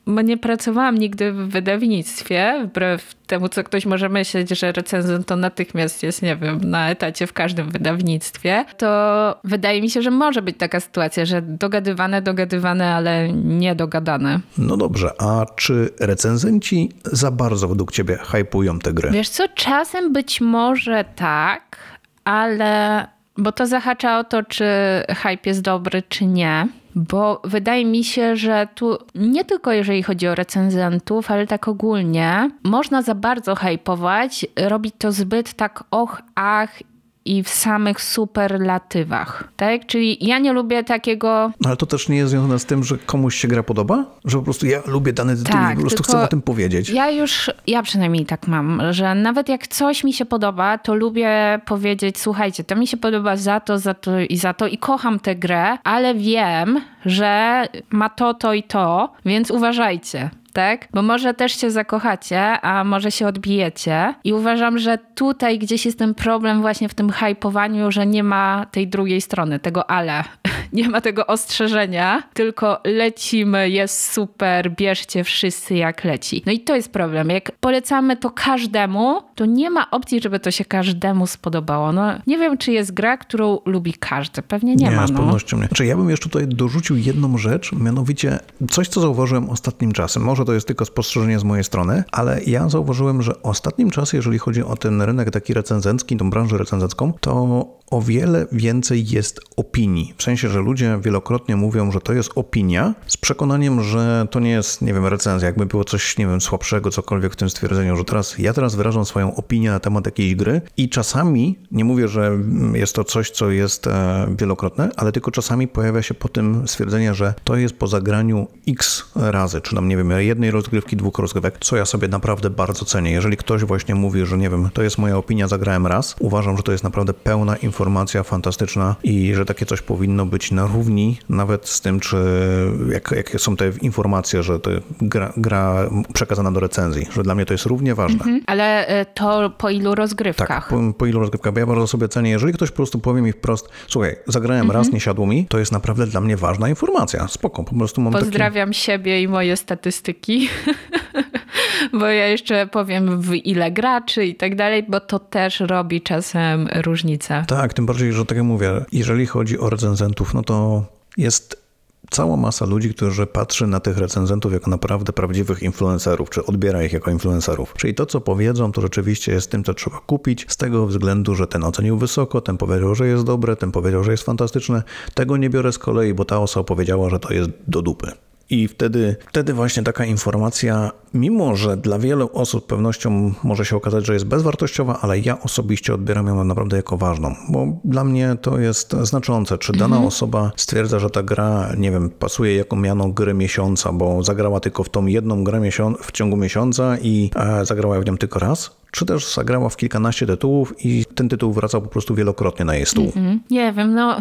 nie pracowałam nigdy w wydawnictwie, wbrew temu, co ktoś może myśleć, że recenzent to natychmiast jest, nie wiem, na etacie w każdym wydawnictwie, to wydaje mi się, że może być taka sytuacja, że dogadywane, dogadywane, ale niedogadane. No dobrze, a czy recenzenci za bardzo według ciebie hypują te gry? Wiesz co, czasem być może tak, ale bo to zahacza o to, czy hype jest dobry, czy nie. Bo wydaje mi się, że tu nie tylko jeżeli chodzi o recenzentów, ale tak ogólnie, można za bardzo hypować, robić to zbyt tak och, ach i w samych superlatywach, tak? Czyli ja nie lubię takiego... No, Ale to też nie jest związane z tym, że komuś się gra podoba? Że po prostu ja lubię dany tytuł Tak, i po prostu chcę o tym powiedzieć. Ja już, ja przynajmniej tak mam, że nawet jak coś mi się podoba, to lubię powiedzieć, słuchajcie, to mi się podoba za to, za to i za to i kocham tę grę, ale wiem, że ma to, to i to, więc uważajcie. Tak? Bo może też się zakochacie, a może się odbijecie. I uważam, że tutaj gdzieś jest ten problem właśnie w tym hypowaniu, że nie ma tej drugiej strony, tego ale. Nie ma tego ostrzeżenia, tylko lecimy, jest super, bierzcie wszyscy jak leci. No i to jest problem. Jak polecamy to każdemu, to nie ma opcji, żeby to się każdemu spodobało. No nie wiem, czy jest gra, którą lubi każdy. Pewnie nie, ma. z No. pewnością nie. Znaczy, ja bym jeszcze tutaj dorzucił jedną rzecz, mianowicie coś, co zauważyłem ostatnim czasem. Może to jest tylko spostrzeżenie z mojej strony, ale ja zauważyłem, że ostatnim czasem, jeżeli chodzi o ten rynek taki recenzencki, tą branżę recenzencką, to o wiele więcej jest opinii. W sensie, że ludzie wielokrotnie mówią, że to jest opinia, z przekonaniem, że to nie jest, nie wiem, recenzja, jakby było coś, nie wiem, słabszego, cokolwiek w tym stwierdzeniu, że teraz ja teraz wyrażam swoją opinię na temat jakiejś gry i czasami, nie mówię, że jest to coś, co jest e, wielokrotne, ale tylko czasami pojawia się po tym stwierdzenie, że to jest po zagraniu x razy, czy tam, nie wiem, jednej rozgrywki, dwóch rozgrywek, co ja sobie naprawdę bardzo cenię. Jeżeli ktoś właśnie mówi, że nie wiem, to jest moja opinia, zagrałem raz, uważam, że to jest naprawdę pełna informacja fantastyczna i że takie coś powinno być na równi nawet z tym, czy jak, jakie są te informacje, że to gra, gra przekazana do recenzji, że dla mnie to jest równie ważne. Ale e, to po ilu Tak, rozgrywkach? po, po ilu rozgrywkach, bo ja bardzo sobie cenię, jeżeli ktoś po prostu powie mi wprost, słuchaj, zagrałem raz, nie siadło mi, to jest naprawdę dla mnie ważna informacja, spoko, po prostu mam taki... Pozdrawiam siebie i moje statystyki, bo ja jeszcze powiem w ile graczy i tak dalej, bo to też robi czasem różnicę. Tak, tym bardziej, że tak jak mówię, jeżeli chodzi o recenzentów, no to jest cała masa ludzi, którzy patrzy na tych recenzentów jako naprawdę prawdziwych influencerów, czy odbiera ich jako influencerów. Czyli to, co powiedzą, to rzeczywiście jest tym, co trzeba kupić, z tego względu, że ten ocenił wysoko, ten powiedział, że jest dobre, ten powiedział, że jest fantastyczne. Tego nie biorę z kolei, bo ta osoba powiedziała, że to jest do dupy. I wtedy, wtedy właśnie taka informacja, mimo że dla wielu osób pewnością może się okazać, że jest bezwartościowa, ale ja osobiście odbieram ją naprawdę jako ważną, bo dla mnie to jest znaczące, czy dana Mhm. osoba stwierdza, że ta gra, nie wiem, pasuje jako miano gry miesiąca, bo zagrała tylko w tą jedną grę w ciągu miesiąca i e, zagrała w nią tylko raz, czy też zagrała w kilkanaście tytułów i ten tytuł wracał po prostu wielokrotnie na jej stół. Mm, Nie wiem, no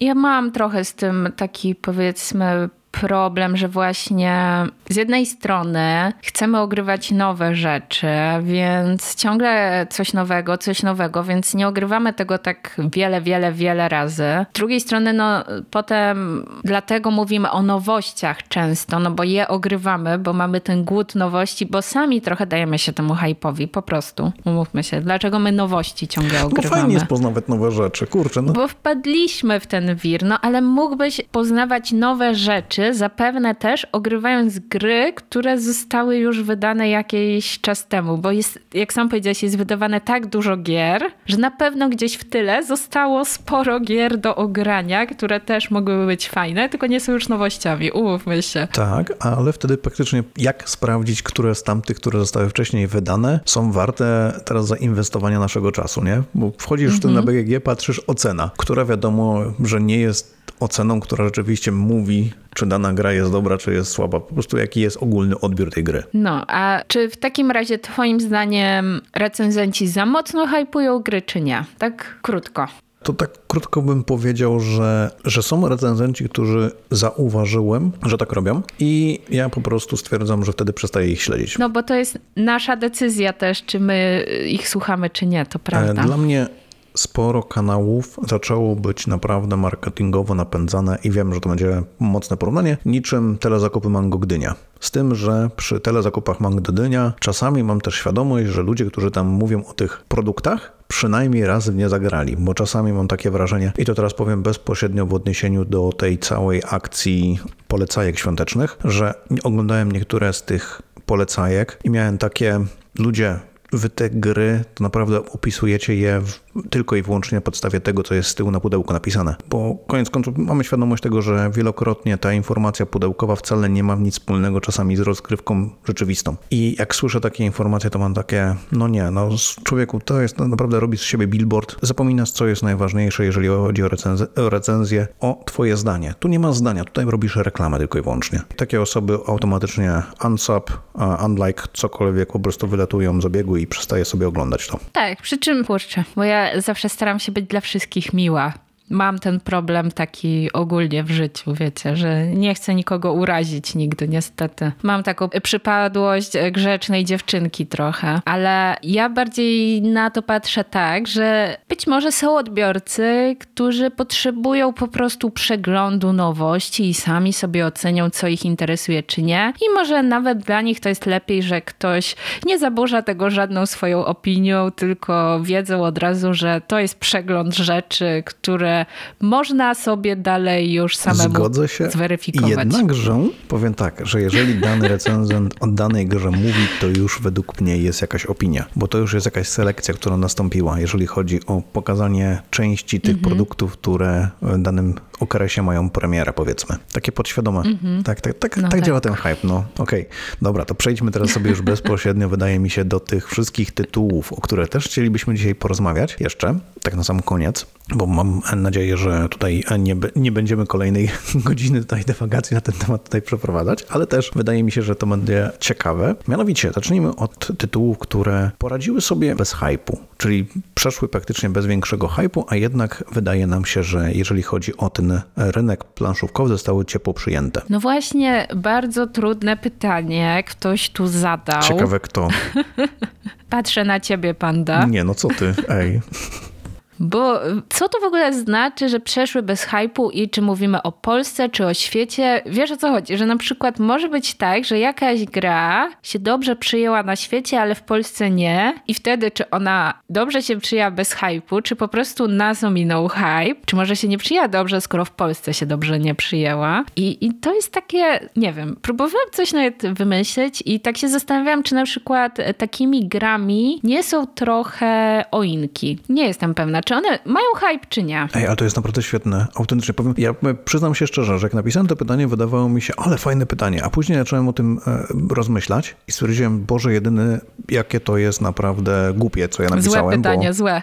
ja mam trochę z tym taki powiedzmy problem, że właśnie z jednej strony chcemy ogrywać nowe rzeczy, więc ciągle coś nowego, coś nowego, więc nie ogrywamy tego tak wiele, wiele, wiele razy. Z drugiej strony, no potem dlatego mówimy o nowościach często, no bo je ogrywamy, bo mamy ten głód nowości, bo sami trochę dajemy się temu hype'owi, po prostu. Umówmy się, dlaczego my nowości ciągle No ogrywamy. fajnie jest poznawać nowe rzeczy, kurczę, no Bo wpadliśmy w ten wir, no ale mógłbyś poznawać nowe rzeczy, zapewne też ogrywając gry, które zostały już wydane jakiś czas temu, bo jest, jak sam powiedziałeś, jest wydawane tak dużo gier, że na pewno gdzieś w tyle zostało sporo gier do ogrania, które też mogłyby być fajne, tylko nie są już nowościami, umówmy się. Tak, ale wtedy praktycznie jak sprawdzić, które z tamtych, które zostały wcześniej wydane, są warte teraz zainwestowania naszego czasu, nie? Bo wchodzisz w tym na BGG, patrzysz ocena, która wiadomo, że nie jest oceną, która rzeczywiście mówi, czy dana gra jest dobra, czy jest słaba. Po prostu jaki jest ogólny odbiór tej gry. No, a czy w takim razie twoim zdaniem recenzenci za mocno hypują gry, czy nie? Tak krótko. To tak krótko bym powiedział, że, że są recenzenci, którzy zauważyłem, że tak robią i ja po prostu stwierdzam, że wtedy przestaję ich śledzić. No bo to jest nasza decyzja też, czy my ich słuchamy, czy nie, to prawda. E, Dla mnie sporo kanałów zaczęło być naprawdę marketingowo napędzane i wiem, że to będzie mocne porównanie, niczym telezakupy Mango Gdynia. Z tym, że przy telezakupach Mango Gdynia czasami mam też świadomość, że ludzie, którzy tam mówią o tych produktach, przynajmniej raz w nie zagrali, bo czasami mam takie wrażenie, i to teraz powiem bezpośrednio w odniesieniu do tej całej akcji polecajek świątecznych, że oglądałem niektóre z tych polecajek i miałem takie ludzie, wy te gry to naprawdę opisujecie je w, tylko i wyłącznie na podstawie tego, co jest z tyłu na pudełku napisane. Bo koniec końców mamy świadomość tego, że wielokrotnie ta informacja pudełkowa wcale nie ma nic wspólnego czasami z rozgrywką rzeczywistą. I jak słyszę takie informacje, to mam takie, no nie, no człowieku, to jest no, naprawdę robisz z siebie billboard. Zapominasz, co jest najważniejsze, jeżeli chodzi o, recenz- o recenzję, o twoje zdanie. Tu nie ma zdania, tutaj robisz reklamę tylko i wyłącznie. Takie osoby automatycznie unsub, unlike, cokolwiek po prostu wylatują z obiegu i przestaje sobie oglądać to. Tak, przy czym, kurczę, bo ja zawsze staram się być dla wszystkich miła. Mam ten problem taki ogólnie w życiu, wiecie, że nie chcę nikogo urazić nigdy, niestety. Mam taką przypadłość grzecznej dziewczynki trochę, ale ja bardziej na to patrzę tak, że być może są odbiorcy, którzy potrzebują po prostu przeglądu nowości i sami sobie ocenią, co ich interesuje, czy nie. I może nawet dla nich to jest lepiej, że ktoś nie zaburza tego żadną swoją opinią, tylko wiedzą od razu, że to jest przegląd rzeczy, które można sobie dalej już samemu Zgodzę się. zweryfikować. Jednakże powiem tak, że jeżeli dany recenzent o danej grze mówi, to już według mnie jest jakaś opinia, bo to już jest jakaś selekcja, która nastąpiła, jeżeli chodzi o pokazanie części tych Mhm. produktów, które w danym okresie mają premierę, powiedzmy. Takie podświadome. Tak, tak, tak, No tak, tak. działa ten hype. No okej, dobra, to przejdźmy teraz sobie już bezpośrednio, wydaje mi się, do tych wszystkich tytułów, o które też chcielibyśmy dzisiaj porozmawiać jeszcze, tak na sam koniec, bo mam nadzieję, że tutaj nie, nie będziemy kolejnej godziny tutaj dywagacji na ten temat tutaj przeprowadzać, ale też wydaje mi się, że to będzie ciekawe. Mianowicie zacznijmy od tytułów, które poradziły sobie bez hypu, czyli przeszły praktycznie bez większego hypu, a jednak wydaje nam się, że jeżeli chodzi o ten rynek planszówkowy, zostały ciepło przyjęte. No właśnie, bardzo trudne pytanie ktoś tu zadał. Ciekawe kto. Patrzę na ciebie, panda. Nie, no co ty, ej. Bo y, co to w ogóle znaczy, że przeszły bez hypu i czy mówimy o Polsce, czy o świecie? Wiesz o co chodzi? Że na przykład może być tak, że jakaś gra się dobrze przyjęła na świecie, ale w Polsce nie. I wtedy czy ona dobrze się przyjęła bez hypu, czy po prostu nas ominął hype, czy może się nie przyjęła dobrze, skoro w Polsce się dobrze nie przyjęła. I, i to jest takie, nie wiem, próbowałam coś nawet wymyśleć i tak się zastanawiałam, czy na przykład takimi grami nie są trochę oinki. Nie jestem pewna, czy one mają hype, czy nie. Ej, ale to jest naprawdę świetne. Autentycznie powiem. Ja przyznam się szczerze, że jak napisałem to pytanie, wydawało mi się, ale fajne pytanie. A później zacząłem o tym e, rozmyślać i stwierdziłem, Boże, jedyny, jakie to jest naprawdę głupie, co ja napisałem. Złe pytanie, bo... złe.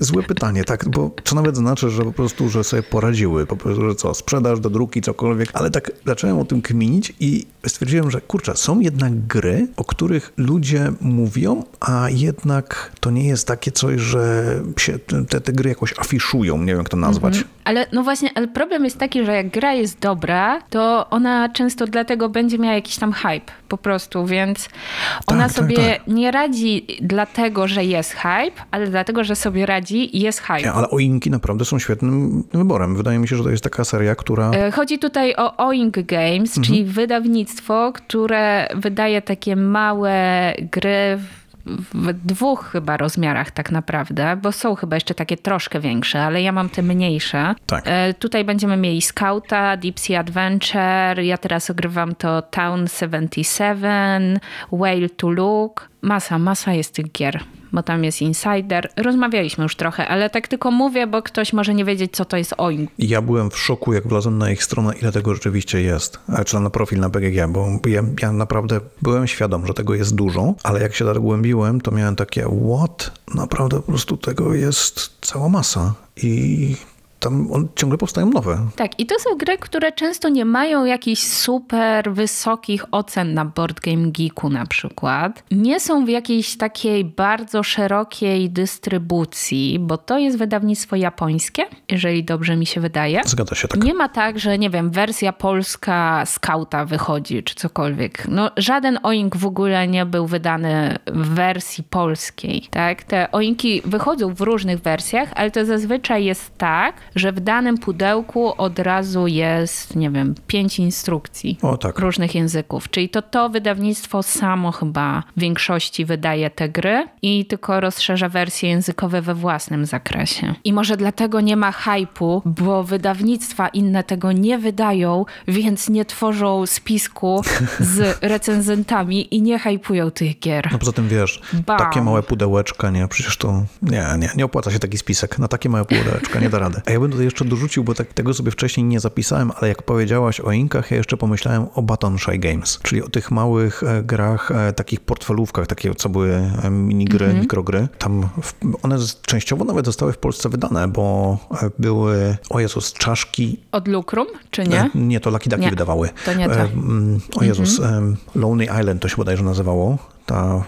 Złe pytanie, tak, bo co nawet znaczy, że po prostu, że sobie poradziły, po prostu, że co, sprzedaż do druki, cokolwiek, ale tak zacząłem o tym kminić i stwierdziłem, że kurczę, są jednak gry, o których ludzie mówią, a jednak to nie jest takie coś, że się te, te gry jakoś afiszują, nie wiem jak to nazwać. Mhm. Ale no właśnie, ale problem jest taki, że jak gra jest dobra, to ona często dlatego będzie miała jakiś tam hype po prostu, więc ona tak, tak sobie tak, tak. nie radzi dlatego, że jest hype, ale dlatego, że sobie radzi i jest hype. Ja, ale Oinki naprawdę są świetnym wyborem. Wydaje mi się, że to jest taka seria, która... E, chodzi tutaj o Oink Games, mhm. czyli wydawnictwo, które wydaje takie małe gry w dwóch chyba rozmiarach tak naprawdę, bo są chyba jeszcze takie troszkę większe, ale ja mam te mniejsze. Tak. E, tutaj będziemy mieli Scouta, Deep Sea Adventure, ja teraz ogrywam to Town 77, Whale to Look. Masa, masa jest tych gier bo tam jest insider. Rozmawialiśmy już trochę, ale tak tylko mówię, bo ktoś może nie wiedzieć, co to jest OIN. Ja byłem w szoku, jak wlazłem na ich stronę, ile tego rzeczywiście jest. Czy na profil na BGG, bo ja, ja naprawdę byłem świadom, że tego jest dużo, ale jak się zagłębiłem, to miałem takie, what? Naprawdę po prostu tego jest cała masa. I tam on, ciągle powstają nowe. Tak, i to są gry, które często nie mają jakichś super wysokich ocen na Board Game Geeku na przykład. Nie są w jakiejś takiej bardzo szerokiej dystrybucji, bo to jest wydawnictwo japońskie, jeżeli dobrze mi się wydaje. Zgadza się, tak. Nie ma tak, że nie wiem, wersja polska Skauta wychodzi, czy cokolwiek. No, żaden oink w ogóle nie był wydany w wersji polskiej, tak? Te oinki wychodzą w różnych wersjach, ale to zazwyczaj jest tak, że w danym pudełku od razu jest, nie wiem, pięć instrukcji o, tak. różnych języków. Czyli to to wydawnictwo samo chyba w większości wydaje te gry i tylko rozszerza wersje językowe we własnym zakresie. I może dlatego nie ma hypu, bo wydawnictwa inne tego nie wydają, więc nie tworzą spisku z recenzentami i nie hypują tych gier. No poza tym wiesz, Bam. takie małe pudełeczka, nie, przecież to nie, nie, nie opłaca się taki spisek. Na takie małe pudełeczka nie da rady. A ja bym tutaj jeszcze dorzucił, bo tak, tego sobie wcześniej nie zapisałem, ale jak powiedziałaś o inkach, ja jeszcze pomyślałem o Baton Shy Games, czyli o tych małych e, grach, e, takich portfelówkach, takie co były e, minigry, mm -hmm. mikrogry. Tam one częściowo nawet zostały w Polsce wydane, bo były, o Jezus, czaszki. Od Lucrum, czy nie? Nie, to Lucky Ducky wydawały. To nie to. O Jezus, mm -hmm. Lonely Island to się bodajże nazywało. Ta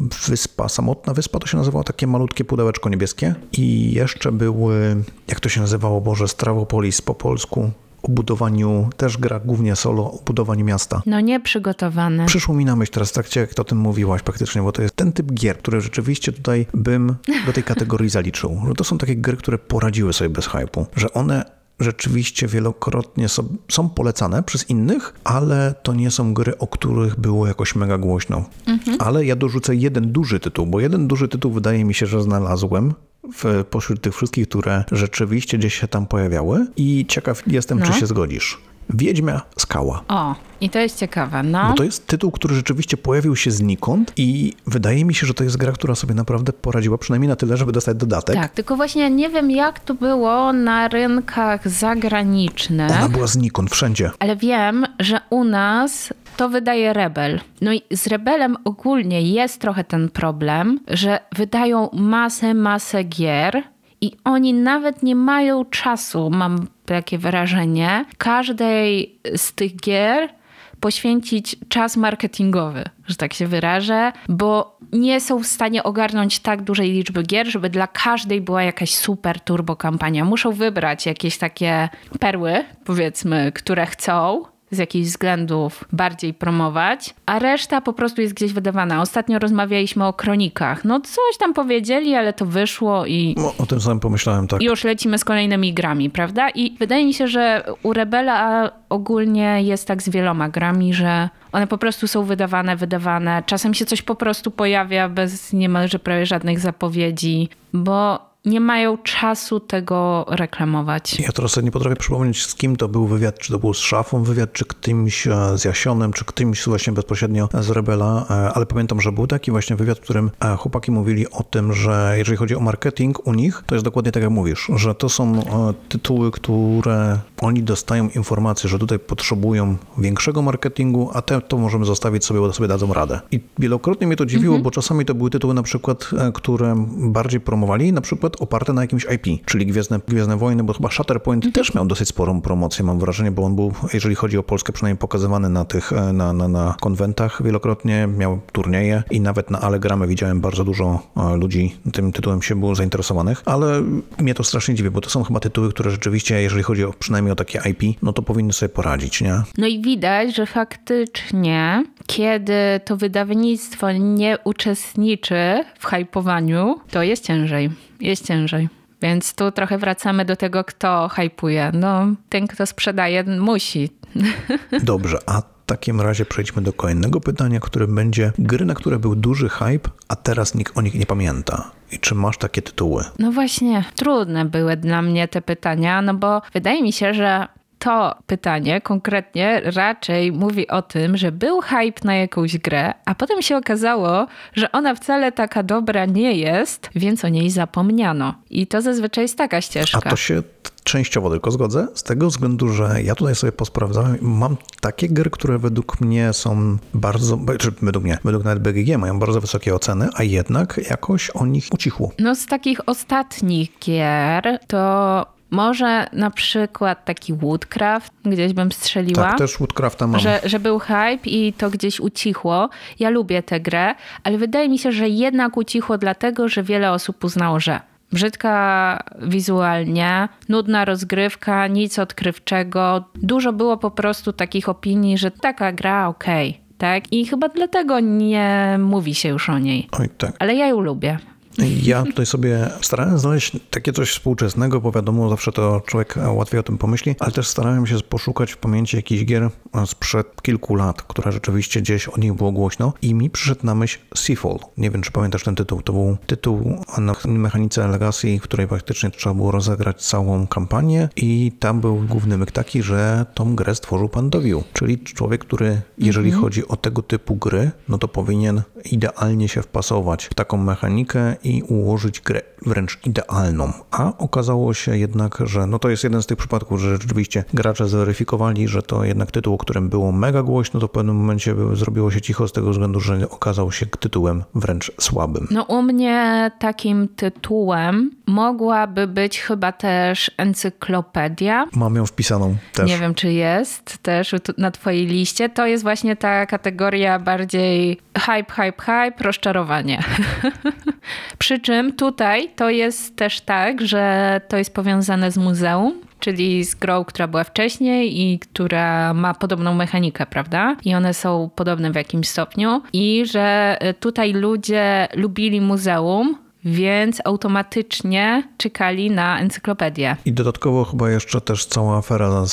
wyspa, samotna wyspa, to się nazywało takie malutkie pudełeczko niebieskie. I jeszcze były, jak to się nazywało, Boże, Stravopolis po polsku o budowaniu, też gra głównie solo, o budowaniu miasta. No nie przygotowane. Przyszło mi na myśl teraz w trakcie, jak to o tym mówiłaś praktycznie, bo to jest ten typ gier, które rzeczywiście tutaj bym do tej kategorii zaliczył. Że to są takie gry, które poradziły sobie bez hypu, że one rzeczywiście wielokrotnie są, są polecane przez innych, ale to nie są gry, o których było jakoś mega głośno. Mhm. Ale ja dorzucę jeden duży tytuł, bo jeden duży tytuł wydaje mi się, że znalazłem w, pośród tych wszystkich, które rzeczywiście gdzieś się tam pojawiały i ciekaw jestem, no. czy się zgodzisz. Wiedźmia Skała. O, i to jest ciekawe, no. Bo to jest tytuł, który rzeczywiście pojawił się znikąd i wydaje mi się, że to jest gra, która sobie naprawdę poradziła, przynajmniej na tyle, żeby dostać dodatek. Tak, tylko właśnie nie wiem, jak to było na rynkach zagranicznych. Ona była znikąd, wszędzie. Ale wiem, że u nas to wydaje Rebel. No i z Rebelem ogólnie jest trochę ten problem, że wydają masę, masę gier, i oni nawet nie mają czasu, mam takie wrażenie, każdej z tych gier poświęcić czas marketingowy, że tak się wyrażę, bo nie są w stanie ogarnąć tak dużej liczby gier, żeby dla każdej była jakaś super turbo kampania. Muszą wybrać jakieś takie perły, powiedzmy, które chcą z jakichś względów bardziej promować, a reszta po prostu jest gdzieś wydawana. Ostatnio rozmawialiśmy o kronikach. No coś tam powiedzieli, ale to wyszło i No, o tym samym pomyślałem, tak. już lecimy z kolejnymi grami, prawda? I wydaje mi się, że u Rebela ogólnie jest tak z wieloma grami, że one po prostu są wydawane, wydawane. Czasem się coś po prostu pojawia bez niemalże prawie żadnych zapowiedzi, bo nie mają czasu tego reklamować. Ja teraz sobie nie potrafię przypomnieć, z kim to był wywiad, czy to był z Szafą wywiad, czy kimś e, z Jasionem, czy kimś właśnie bezpośrednio z Rebela, e, ale pamiętam, że był taki właśnie wywiad, w którym e, chłopaki mówili o tym, że jeżeli chodzi o marketing u nich, to jest dokładnie tak jak mówisz, że to są tytuły, które oni dostają informację, że tutaj potrzebują większego marketingu, a te to możemy zostawić sobie, bo sobie dadzą radę. I wielokrotnie mnie to dziwiło, bo czasami to były tytuły na przykład, e, które bardziej promowali, na przykład oparte na jakimś IP, czyli Gwiezdne, Gwiezdne Wojny, bo chyba Shatterpoint też miał dosyć sporą promocję, mam wrażenie, bo on był, jeżeli chodzi o Polskę, przynajmniej pokazywany na tych, e, na, na, na konwentach wielokrotnie, miał turnieje i nawet na Allegramie widziałem bardzo dużo e, ludzi tym tytułem się było zainteresowanych, ale mnie to strasznie dziwi, bo to są chyba tytuły, które rzeczywiście, jeżeli chodzi o przynajmniej o takie IP, no to powinny sobie poradzić, nie? No i widać, że faktycznie, kiedy to wydawnictwo nie uczestniczy w hypowaniu, to jest ciężej. Jest ciężej. Więc tu trochę wracamy do tego, kto hypuje. No, ten, kto sprzedaje, musi. Dobrze, a takim razie przejdźmy do kolejnego pytania, które będzie gry, na które był duży hype, a teraz nikt o nich nie pamięta. I czy masz takie tytuły? No właśnie, trudne były dla mnie te pytania, no bo wydaje mi się, że to pytanie konkretnie raczej mówi o tym, że był hype na jakąś grę, a potem się okazało, że ona wcale taka dobra nie jest, więc o niej zapomniano. I to zazwyczaj jest taka A ścieżka. to się częściowo tylko zgodzę, z tego względu, że ja tutaj sobie posprawdzałem, mam takie gry, które według mnie są bardzo, czy według mnie, według nawet BGG mają bardzo wysokie oceny, a jednak jakoś o nich ucichło. No z takich ostatnich gier to może na przykład taki Woodcraft, gdzieś bym strzeliła. Tak, też Woodcrafta mam. Że, że był hype i to gdzieś ucichło. Ja lubię tę grę, ale wydaje mi się, że jednak ucichło dlatego, że wiele osób uznało, że brzydka wizualnie, nudna rozgrywka, nic odkrywczego. Dużo było po prostu takich opinii, że taka gra okej, tak? I chyba dlatego nie mówi się już o niej. Oj, tak. Ale ja ją lubię. Ja tutaj sobie starałem znaleźć takie coś współczesnego, bo wiadomo, zawsze to człowiek łatwiej o tym pomyśli, ale też starałem się poszukać w pamięci jakichś gier sprzed kilku lat, które rzeczywiście gdzieś o nich było głośno i mi przyszedł na myśl Seafall. Nie wiem, czy pamiętasz ten tytuł. To był tytuł na mechanice Legacy, w której praktycznie trzeba było rozegrać całą kampanię i tam był główny myk taki, że tą grę stworzył pan Dowiu, czyli człowiek, który jeżeli chodzi o tego typu gry, no to powinien idealnie się wpasować w taką mechanikę i ułożyć grę wręcz idealną. A okazało się jednak, że no to jest jeden z tych przypadków, że rzeczywiście gracze zweryfikowali, że to jednak tytuł, o którym było mega głośno, to w pewnym momencie zrobiło się cicho z tego względu, że okazał się tytułem wręcz słabym. No u mnie takim tytułem mogłaby być chyba też encyklopedia. Mam ją wpisaną też. Nie wiem, czy jest też na twojej liście. To jest właśnie ta kategoria bardziej hype, hype, hype, rozczarowanie. Przy czym tutaj to jest też tak, że to jest powiązane z muzeum, czyli z grą, która była wcześniej i która ma podobną mechanikę, prawda? I one są podobne w jakimś stopniu. I że y, tutaj ludzie lubili muzeum, więc automatycznie czekali na encyklopedię. I dodatkowo chyba jeszcze też cała afera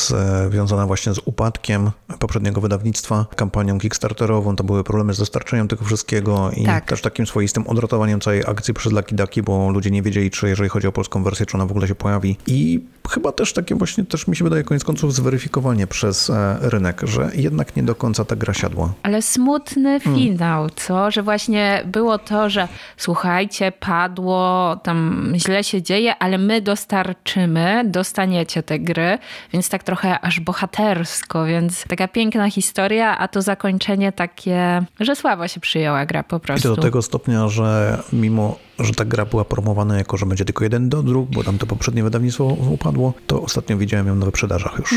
związana właśnie z upadkiem poprzedniego wydawnictwa, kampanią kickstarterową, to były problemy z dostarczeniem tego wszystkiego i Tak. też takim swoistym odratowaniem całej akcji przez Lucky Ducky, bo ludzie nie wiedzieli, czy jeżeli chodzi o polską wersję, czy ona w ogóle się pojawi. I chyba też takie właśnie, też mi się wydaje koniec końców zweryfikowanie przez e, rynek, że jednak nie do końca ta gra siadła. Ale smutny finał, co? Że właśnie było to, że słuchajcie, padło, tam źle się dzieje, ale my dostarczymy, dostaniecie te gry, więc tak trochę aż bohatersko, więc taka piękna historia, a to zakończenie takie, że słabo się przyjęła gra po I prostu. to do tego stopnia, że mimo, że ta gra była promowana jako, że będzie tylko jeden do druk, bo tam to poprzednie wydawnictwo upadło, to ostatnio widziałem ją na wyprzedażach już.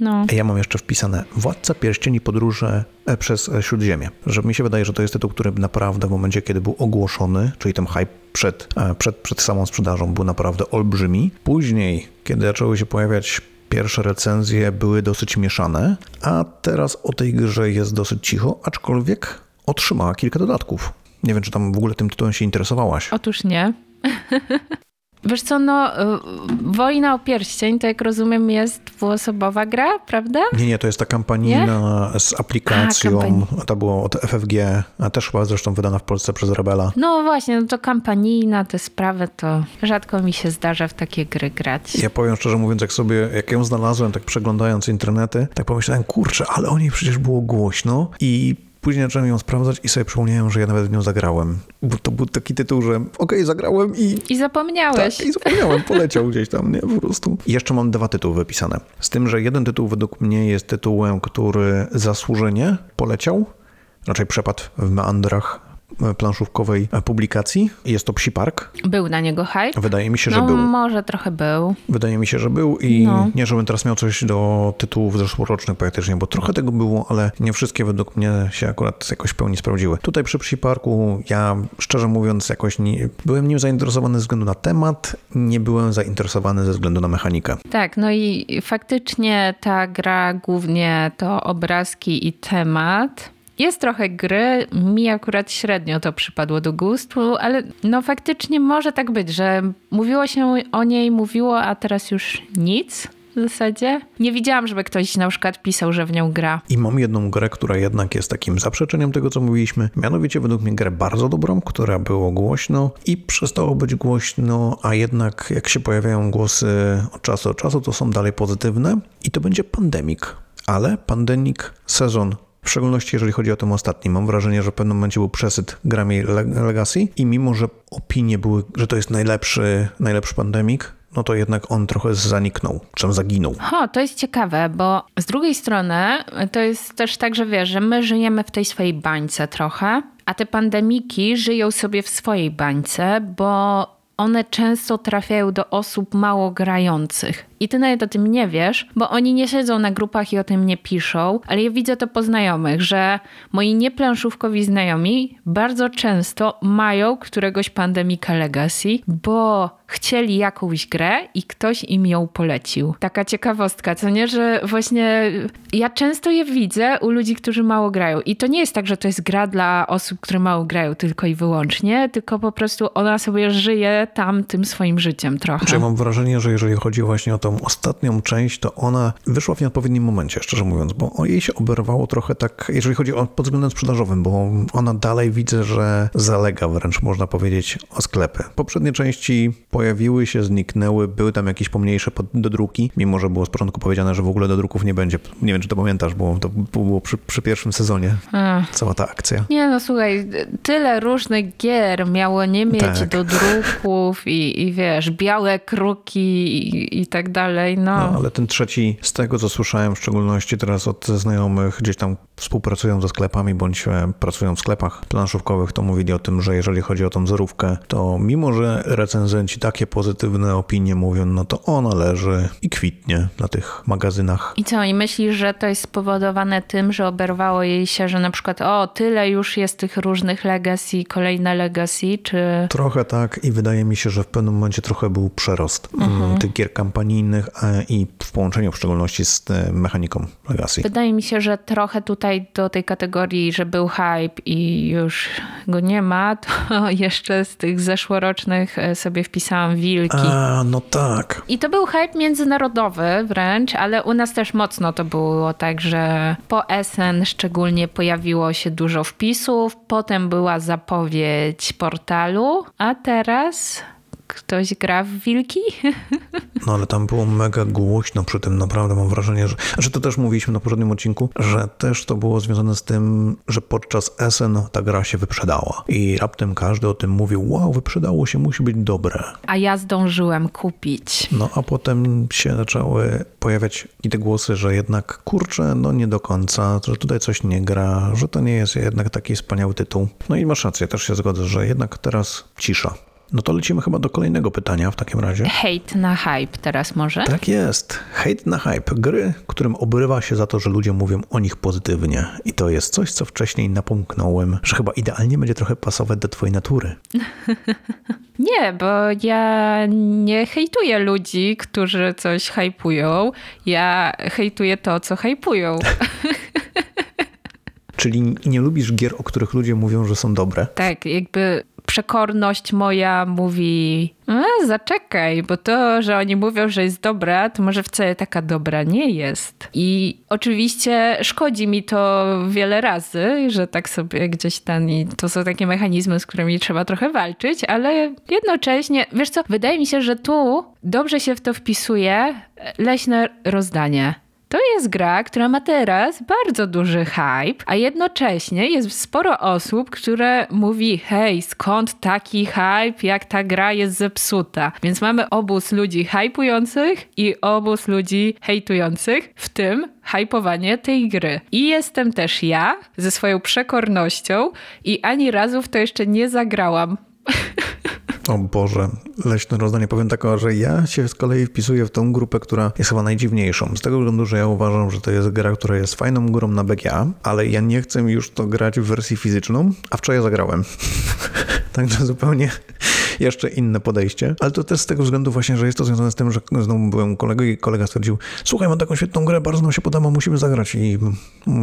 No. Ja mam jeszcze wpisane Władca Pierścieni Podróże przez e, Śródziemie. Że mi się wydaje, że to jest tytuł, który naprawdę w momencie, kiedy był ogłoszony, czyli ten hype przed, e, przed, przed samą sprzedażą był naprawdę olbrzymi. Później, kiedy zaczęły się pojawiać pierwsze recenzje były dosyć mieszane, a teraz o tej grze jest dosyć cicho, aczkolwiek otrzymała kilka dodatków. Nie wiem, czy tam w ogóle tym tytułem się interesowałaś. Otóż nie. Wiesz co, no, y, Wojna o Pierścień, to jak rozumiem jest dwuosobowa gra, prawda? Nie, nie, to jest ta kampanijna z aplikacją, A, to było od FFG, a też chyba zresztą wydana w Polsce przez Rebela. No właśnie, no to kampanijna, te sprawy, to rzadko mi się zdarza w takie gry grać. Ja powiem szczerze mówiąc, jak sobie, jak ją znalazłem, tak przeglądając internety, tak pomyślałem, kurczę, ale o niej przecież było głośno i później zacząłem ją sprawdzać i sobie przypomniałem, że ja nawet w nią zagrałem. Bo to był taki tytuł, że okej, zagrałem i I zapomniałeś. tak, i zapomniałem, poleciał gdzieś tam, nie, po prostu. I jeszcze mam dwa tytuły wypisane. Z tym, że jeden tytuł według mnie jest tytułem, który zasłużenie poleciał, raczej przepadł w meandrach planszówkowej publikacji. Jest to Psi Park. Był na niego hype? Wydaje mi się, że No był. może trochę był. Wydaje mi się, że był i No. nie, żebym teraz miał coś do tytułów zeszłorocznych praktycznie, bo trochę tego było, ale nie wszystkie według mnie się akurat jakoś w pełni sprawdziły. Tutaj przy Psi Parku ja szczerze mówiąc jakoś nie, byłem nim zainteresowany ze względu na temat, nie byłem zainteresowany ze względu na mechanikę. Tak, no i faktycznie ta gra głównie to obrazki i temat. Jest trochę gry, mi akurat średnio to przypadło do gustu, ale no faktycznie może tak być, że mówiło się o niej, mówiło, a teraz już nic w zasadzie. Nie widziałam, żeby ktoś na przykład pisał, że w nią gra. I mam jedną grę, która jednak jest takim zaprzeczeniem tego, co mówiliśmy. Mianowicie według mnie grę bardzo dobrą, która było głośno i przestało być głośno, a jednak jak się pojawiają głosy od czasu do czasu, to są dalej pozytywne. I to będzie Pandemic. Ale Pandemic sezon w szczególności jeżeli chodzi o ten ostatni, mam wrażenie, że w pewnym momencie był przesyt grami Le- Legacy i mimo, że opinie były, że to jest najlepszy, najlepszy pandemik, no to jednak on trochę zaniknął, czym zaginął. Ho, to jest ciekawe, bo z drugiej strony to jest też tak, że wiesz, że my żyjemy w tej swojej bańce trochę, a te pandemiki żyją sobie w swojej bańce, bo one często trafiają do osób mało grających. I ty nawet o tym nie wiesz, bo oni nie siedzą na grupach i o tym nie piszą, ale ja widzę to po znajomych, że moi nieplanszówkowi znajomi bardzo często mają któregoś pandemika Legacy, bo chcieli jakąś grę i ktoś im ją polecił. Taka ciekawostka, co nie, że właśnie ja często je widzę u ludzi, którzy mało grają. I to nie jest tak, że to jest gra dla osób, które mało grają tylko i wyłącznie, tylko po prostu ona sobie żyje tam tym swoim życiem trochę. Znaczy, ja mam wrażenie, że jeżeli chodzi właśnie o tą ostatnią część, to ona wyszła w nieodpowiednim momencie, szczerze mówiąc, bo o jej się oberwało trochę tak, jeżeli chodzi o pod względem sprzedażowym, bo ona dalej widzę, że zalega wręcz, można powiedzieć, o sklepy. Poprzednie części pojawiły się, zniknęły, były tam jakieś pomniejsze dodruki, mimo że było z początku powiedziane, że w ogóle dodruków nie będzie. Nie wiem, czy to pamiętasz, bo to było przy, przy pierwszym sezonie cała ta akcja. Nie no, słuchaj, tyle różnych gier miało nie mieć Tak. do druków i, i wiesz, białe kruki i, i tak dalej, no. No, ale ten trzeci, z tego co słyszałem, w szczególności teraz od znajomych, gdzieś tam współpracują ze sklepami bądź e, pracują w sklepach planszówkowych, to mówili o tym, że jeżeli chodzi o tą zerówkę, to mimo, że recenzenci takie pozytywne opinie mówią, no to ona leży i kwitnie na tych magazynach. I co, i myślisz, że to jest spowodowane tym, że oberwało jej się, że na przykład o, tyle już jest tych różnych legacy, kolejne legacy, czy... Trochę tak i wydaje mi się, że w pewnym momencie trochę był przerost mm, tych gier kampanijnych e, i w połączeniu w szczególności z e, mechaniką Legacy. Wydaje mi się, że trochę tutaj do tej kategorii, że był hype i już go nie ma, to jeszcze z tych zeszłorocznych e, sobie wpisałam wilki. A, no tak. I to był hype międzynarodowy wręcz, ale u nas też mocno to było tak, że po SN szczególnie pojawiło się dużo wpisów, potem była zapowiedź portalu, a teraz ktoś gra w wilki? No ale tam było mega głośno przy tym, naprawdę mam wrażenie, że, że to też mówiliśmy na poprzednim odcinku, że też to było związane z tym, że podczas SN ta gra się wyprzedała i raptem każdy o tym mówił, wow, wyprzedało się, musi być dobre. A ja zdążyłem kupić. No a potem się zaczęły pojawiać i te głosy, że jednak kurczę, no nie do końca, że tutaj coś nie gra, że to nie jest jednak taki wspaniały tytuł. No i masz rację, też się zgodzę, że jednak teraz cisza. No to lecimy chyba do kolejnego pytania w takim razie. Hate na hype teraz może? Tak jest. Hate na hype. Gry, którym obrywa się za to, że ludzie mówią o nich pozytywnie. I to jest coś, co wcześniej napomknąłem, że chyba idealnie będzie trochę pasować do twojej natury. Nie, bo ja nie hejtuję ludzi, którzy coś hypują. Ja hejtuję to, co hypują. Czyli nie lubisz gier, o których ludzie mówią, że są dobre? Tak, jakby przekorność moja mówi, e, zaczekaj, bo to, że oni mówią, że jest dobra, to może wcale taka dobra nie jest. I oczywiście szkodzi mi to wiele razy, że tak sobie gdzieś tam i to są takie mechanizmy, z którymi trzeba trochę walczyć, ale jednocześnie, wiesz co, wydaje mi się, że tu dobrze się w to wpisuje leśne rozdanie. To jest gra, która ma teraz bardzo duży hype, a jednocześnie jest sporo osób, które mówi: hej, skąd taki hype, jak ta gra jest zepsuta. Więc mamy obóz ludzi hypujących i obóz ludzi hejtujących, w tym hypowanie tej gry. I jestem też ja ze swoją przekornością i ani razu w to jeszcze nie zagrałam. O Boże, leśne rozdanie. Powiem tak, że ja się z kolei wpisuję w tą grupę, która jest chyba najdziwniejszą. Z tego względu, że ja uważam, że to jest gra, która jest fajną grą na BGA, ale ja nie chcę już to grać w wersji fizyczną, a wczoraj zagrałem. Także zupełnie jeszcze inne podejście. Ale to też z tego względu właśnie, że jest to związane z tym, że znowu byłem u kolegi i kolega stwierdził, słuchaj, mam taką świetną grę, bardzo nam się podoba, musimy zagrać. I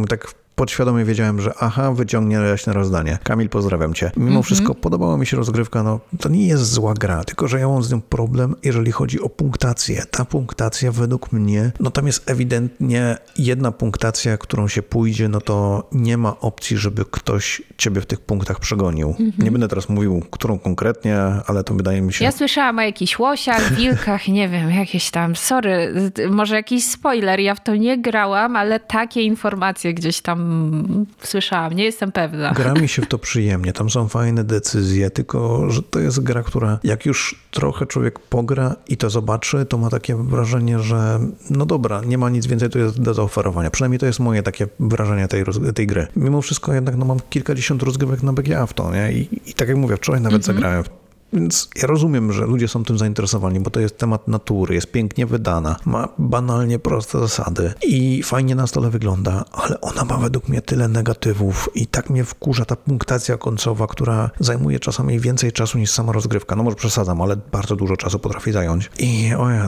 tak podświadomie wiedziałem, że aha, wyciągnie leśne rozdanie. Kamil, pozdrawiam cię. Mimo Mhm. wszystko podobała mi się rozgrywka, no to nie jest zła gra, tylko że ja mam z nią problem, jeżeli chodzi o punktację. Ta punktacja według mnie, no tam jest ewidentnie jedna punktacja, którą się pójdzie, no to nie ma opcji, żeby ktoś ciebie w tych punktach przegonił. Mhm. Nie będę teraz mówił, którą konkretnie, ale to wydaje mi się... Ja słyszałam o jakichś łosiach, wilkach, nie wiem, jakieś tam, sorry, może jakiś spoiler, ja w to nie grałam, ale takie informacje gdzieś tam słyszałam, nie jestem pewna. Gra mi się w to przyjemnie, tam są fajne decyzje, tylko że to jest gra, która jak już trochę człowiek pogra i to zobaczy, to ma takie wrażenie, że no dobra, nie ma nic więcej tu jest do zaoferowania. Przynajmniej to jest moje takie wrażenie tej, tej gry. Mimo wszystko jednak no, mam kilkadziesiąt rozgrywek na BGA w to, nie? I, i tak jak mówię, wczoraj nawet zagrałem w więc ja rozumiem, że ludzie są tym zainteresowani, bo to jest temat natury, jest pięknie wydana, ma banalnie proste zasady i fajnie na stole wygląda, ale ona ma według mnie tyle negatywów i tak mnie wkurza ta punktacja końcowa, która zajmuje czasami więcej czasu niż sama rozgrywka. No może przesadzam, ale bardzo dużo czasu potrafi zająć. I ojej,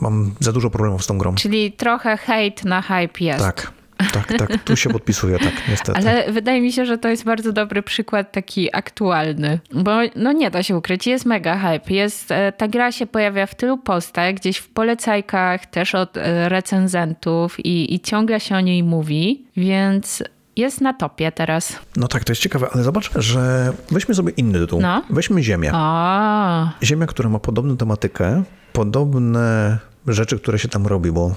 mam za dużo problemów z tą grą. Czyli trochę hejt na hype jest. Tak, tak, tak, tu się podpisuję, tak, niestety. Ale wydaje mi się, że to jest bardzo dobry przykład taki aktualny, bo no nie da się ukryć, jest mega hype. Jest, e, ta gra się pojawia w tylu postach, gdzieś w polecajkach, też od e, recenzentów i, i ciągle się o niej mówi, więc jest na topie teraz. No tak, to jest ciekawe, ale zobacz, że weźmy sobie inny tytuł. No. Weźmy Ziemię. O, Ziemia, która ma podobną tematykę, podobne rzeczy, które się tam robi, bo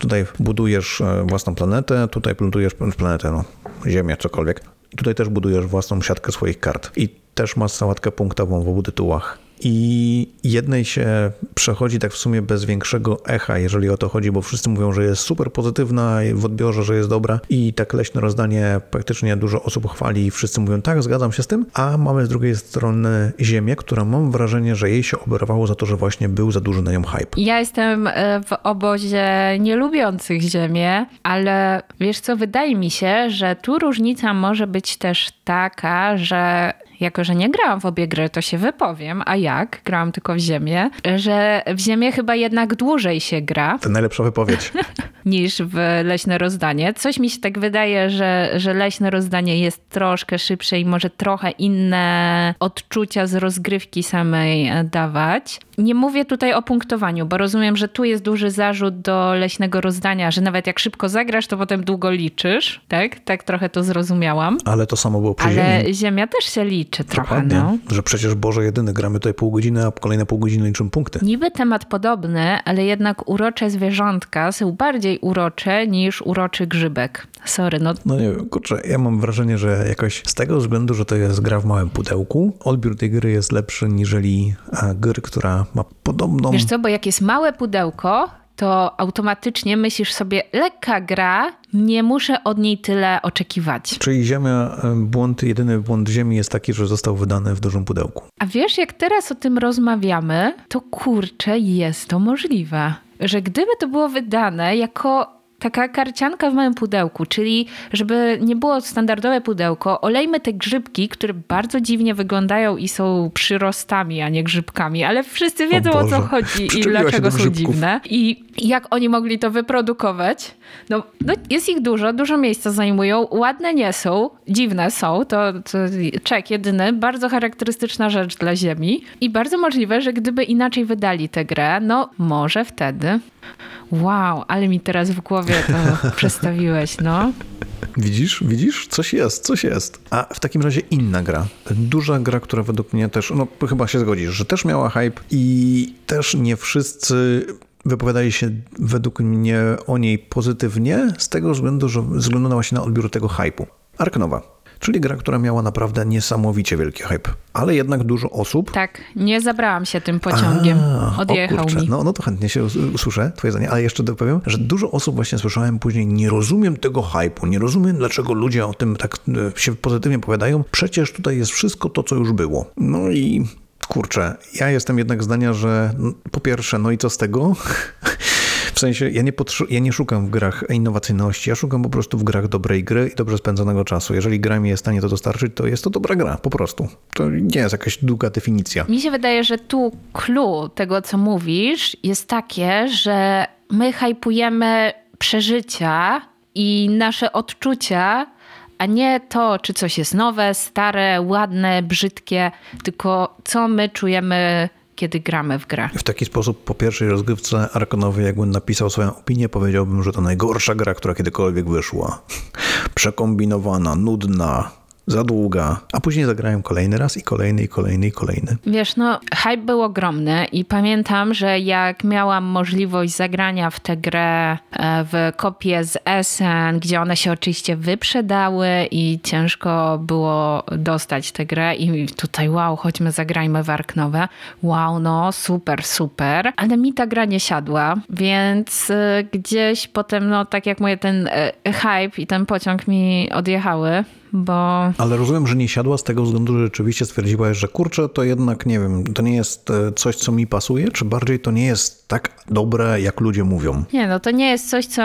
tutaj budujesz e, własną planetę, tutaj budujesz planetę, no, Ziemię, cokolwiek. Tutaj też budujesz własną siatkę swoich kart. I też masz sałatkę punktową w obu tytułach. I jednej się przechodzi tak w sumie bez większego echa, jeżeli o to chodzi, bo wszyscy mówią, że jest super pozytywna w odbiorze, że jest dobra. I tak leśne rozdanie praktycznie dużo osób chwali i wszyscy mówią, tak, zgadzam się z tym. A mamy z drugiej strony Ziemię, która mam wrażenie, że jej się oberwało za to, że właśnie był za duży na nią hype. ja jestem e, w obozie nielubiących Ziemię, ale wiesz co, wydaje mi się, że tu różnica może być też taka, że jako, że nie grałam w obie gry, to się wypowiem, a jak? Grałam tylko w Ziemię, że w Ziemię chyba jednak dłużej się gra To najlepsza wypowiedź. niż w Leśne Rozdanie. Coś mi się tak wydaje, że, że Leśne Rozdanie jest troszkę szybsze i może trochę inne odczucia z rozgrywki samej e, dawać. Nie mówię tutaj o punktowaniu, bo rozumiem, że tu jest duży zarzut do Leśnego Rozdania, że nawet jak szybko zagrasz, to potem długo liczysz, tak? Tak trochę to zrozumiałam. Ale to samo było przy Ale Ziemi. Ziemia też się liczy trochę, no. Że przecież Boże jedyny, gramy tutaj pół godziny, a kolejne pół godziny liczymy punkty. Niby temat podobny, ale jednak urocze zwierzątka są bardziej urocze niż uroczy grzybek. Sorry, no No nie wiem, kurczę, ja mam wrażenie, że jakoś z tego względu, że to jest gra w małym pudełku, odbiór tej gry jest lepszy niżeli e, gry, która ma podobną... Wiesz co, bo jak jest małe pudełko to automatycznie myślisz sobie, lekka gra, nie muszę od niej tyle oczekiwać. Czyli Ziemia, e, błąd, jedyny błąd Ziemi jest taki, że został wydany w dużym pudełku. A wiesz, jak teraz o tym rozmawiamy, to kurczę, jest to możliwe. Że gdyby to było wydane jako taka karcianka w małym pudełku, czyli żeby nie było standardowe pudełko, olejmy te grzybki, które bardzo dziwnie wyglądają i są przyrostami, a nie grzybkami, ale wszyscy wiedzą o, Boże. co chodzi i dlaczego są dziwne. I jak oni mogli to wyprodukować? No, no jest ich dużo, dużo miejsca zajmują, ładne nie są, dziwne są, to, to czek jedyny, bardzo charakterystyczna rzecz dla Ziemi i bardzo możliwe, że gdyby inaczej wydali tę grę, no może wtedy. Wow, ale mi teraz w głowie to przestawiłeś, no. Widzisz, widzisz? Coś jest, coś jest. A w takim razie inna gra. Duża gra, która według mnie też, no chyba się zgodzisz, że też miała hype i też nie wszyscy wypowiadali się według mnie o niej pozytywnie z tego względu, że względu na właśnie na odbiór tego hype'u. Ark Nova. Czyli gra, która miała naprawdę niesamowicie wielki hype, ale jednak dużo osób Tak, nie zabrałam się tym pociągiem. A, Odjechał mi. No, no to chętnie się us- usłyszę twoje zdanie, ale jeszcze dopowiem, że dużo osób właśnie słyszałem później, nie rozumiem tego hypu, nie rozumiem dlaczego ludzie o tym tak e, się pozytywnie powiadają, przecież tutaj jest wszystko to, co już było. No i kurczę, ja jestem jednak zdania, że po pierwsze, no i co z tego? W sensie, ja nie, ja nie szukam w grach innowacyjności, ja szukam po prostu w grach dobrej gry i dobrze spędzonego czasu. Jeżeli gra mi jest w stanie to dostarczyć, to jest to dobra gra, po prostu. To nie jest jakaś długa definicja. Mi się wydaje, że tu clue tego, co mówisz, jest takie, że my hypujemy przeżycia i nasze odczucia, a nie to, czy coś jest nowe, stare, ładne, brzydkie, tylko co my czujemy, kiedy gramy w grę. W taki sposób po pierwszej rozgrywce Arkonowej, jakbym napisał swoją opinię, powiedziałbym, że to najgorsza gra, która kiedykolwiek wyszła. Przekombinowana, nudna, za długa. A później zagrałem kolejny raz i kolejny, i kolejny, i kolejny. Wiesz, no, hype był ogromny i pamiętam, że jak miałam możliwość zagrania w tę grę e, w kopię z SN, gdzie one się oczywiście wyprzedały i ciężko było dostać tę grę i tutaj wow, chodźmy zagrajmy w Ark Nowe. Wow, no super, super. Ale mi ta gra nie siadła, więc e, gdzieś potem, no tak jak mówię, ten e, hype i ten pociąg mi odjechały, bo Ale rozumiem, że nie siadła z tego względu, że rzeczywiście stwierdziłaś, że kurczę, to jednak, nie wiem, to nie jest e, coś, co mi pasuje, czy bardziej to nie jest tak dobre, jak ludzie mówią. Nie, no to nie jest coś, co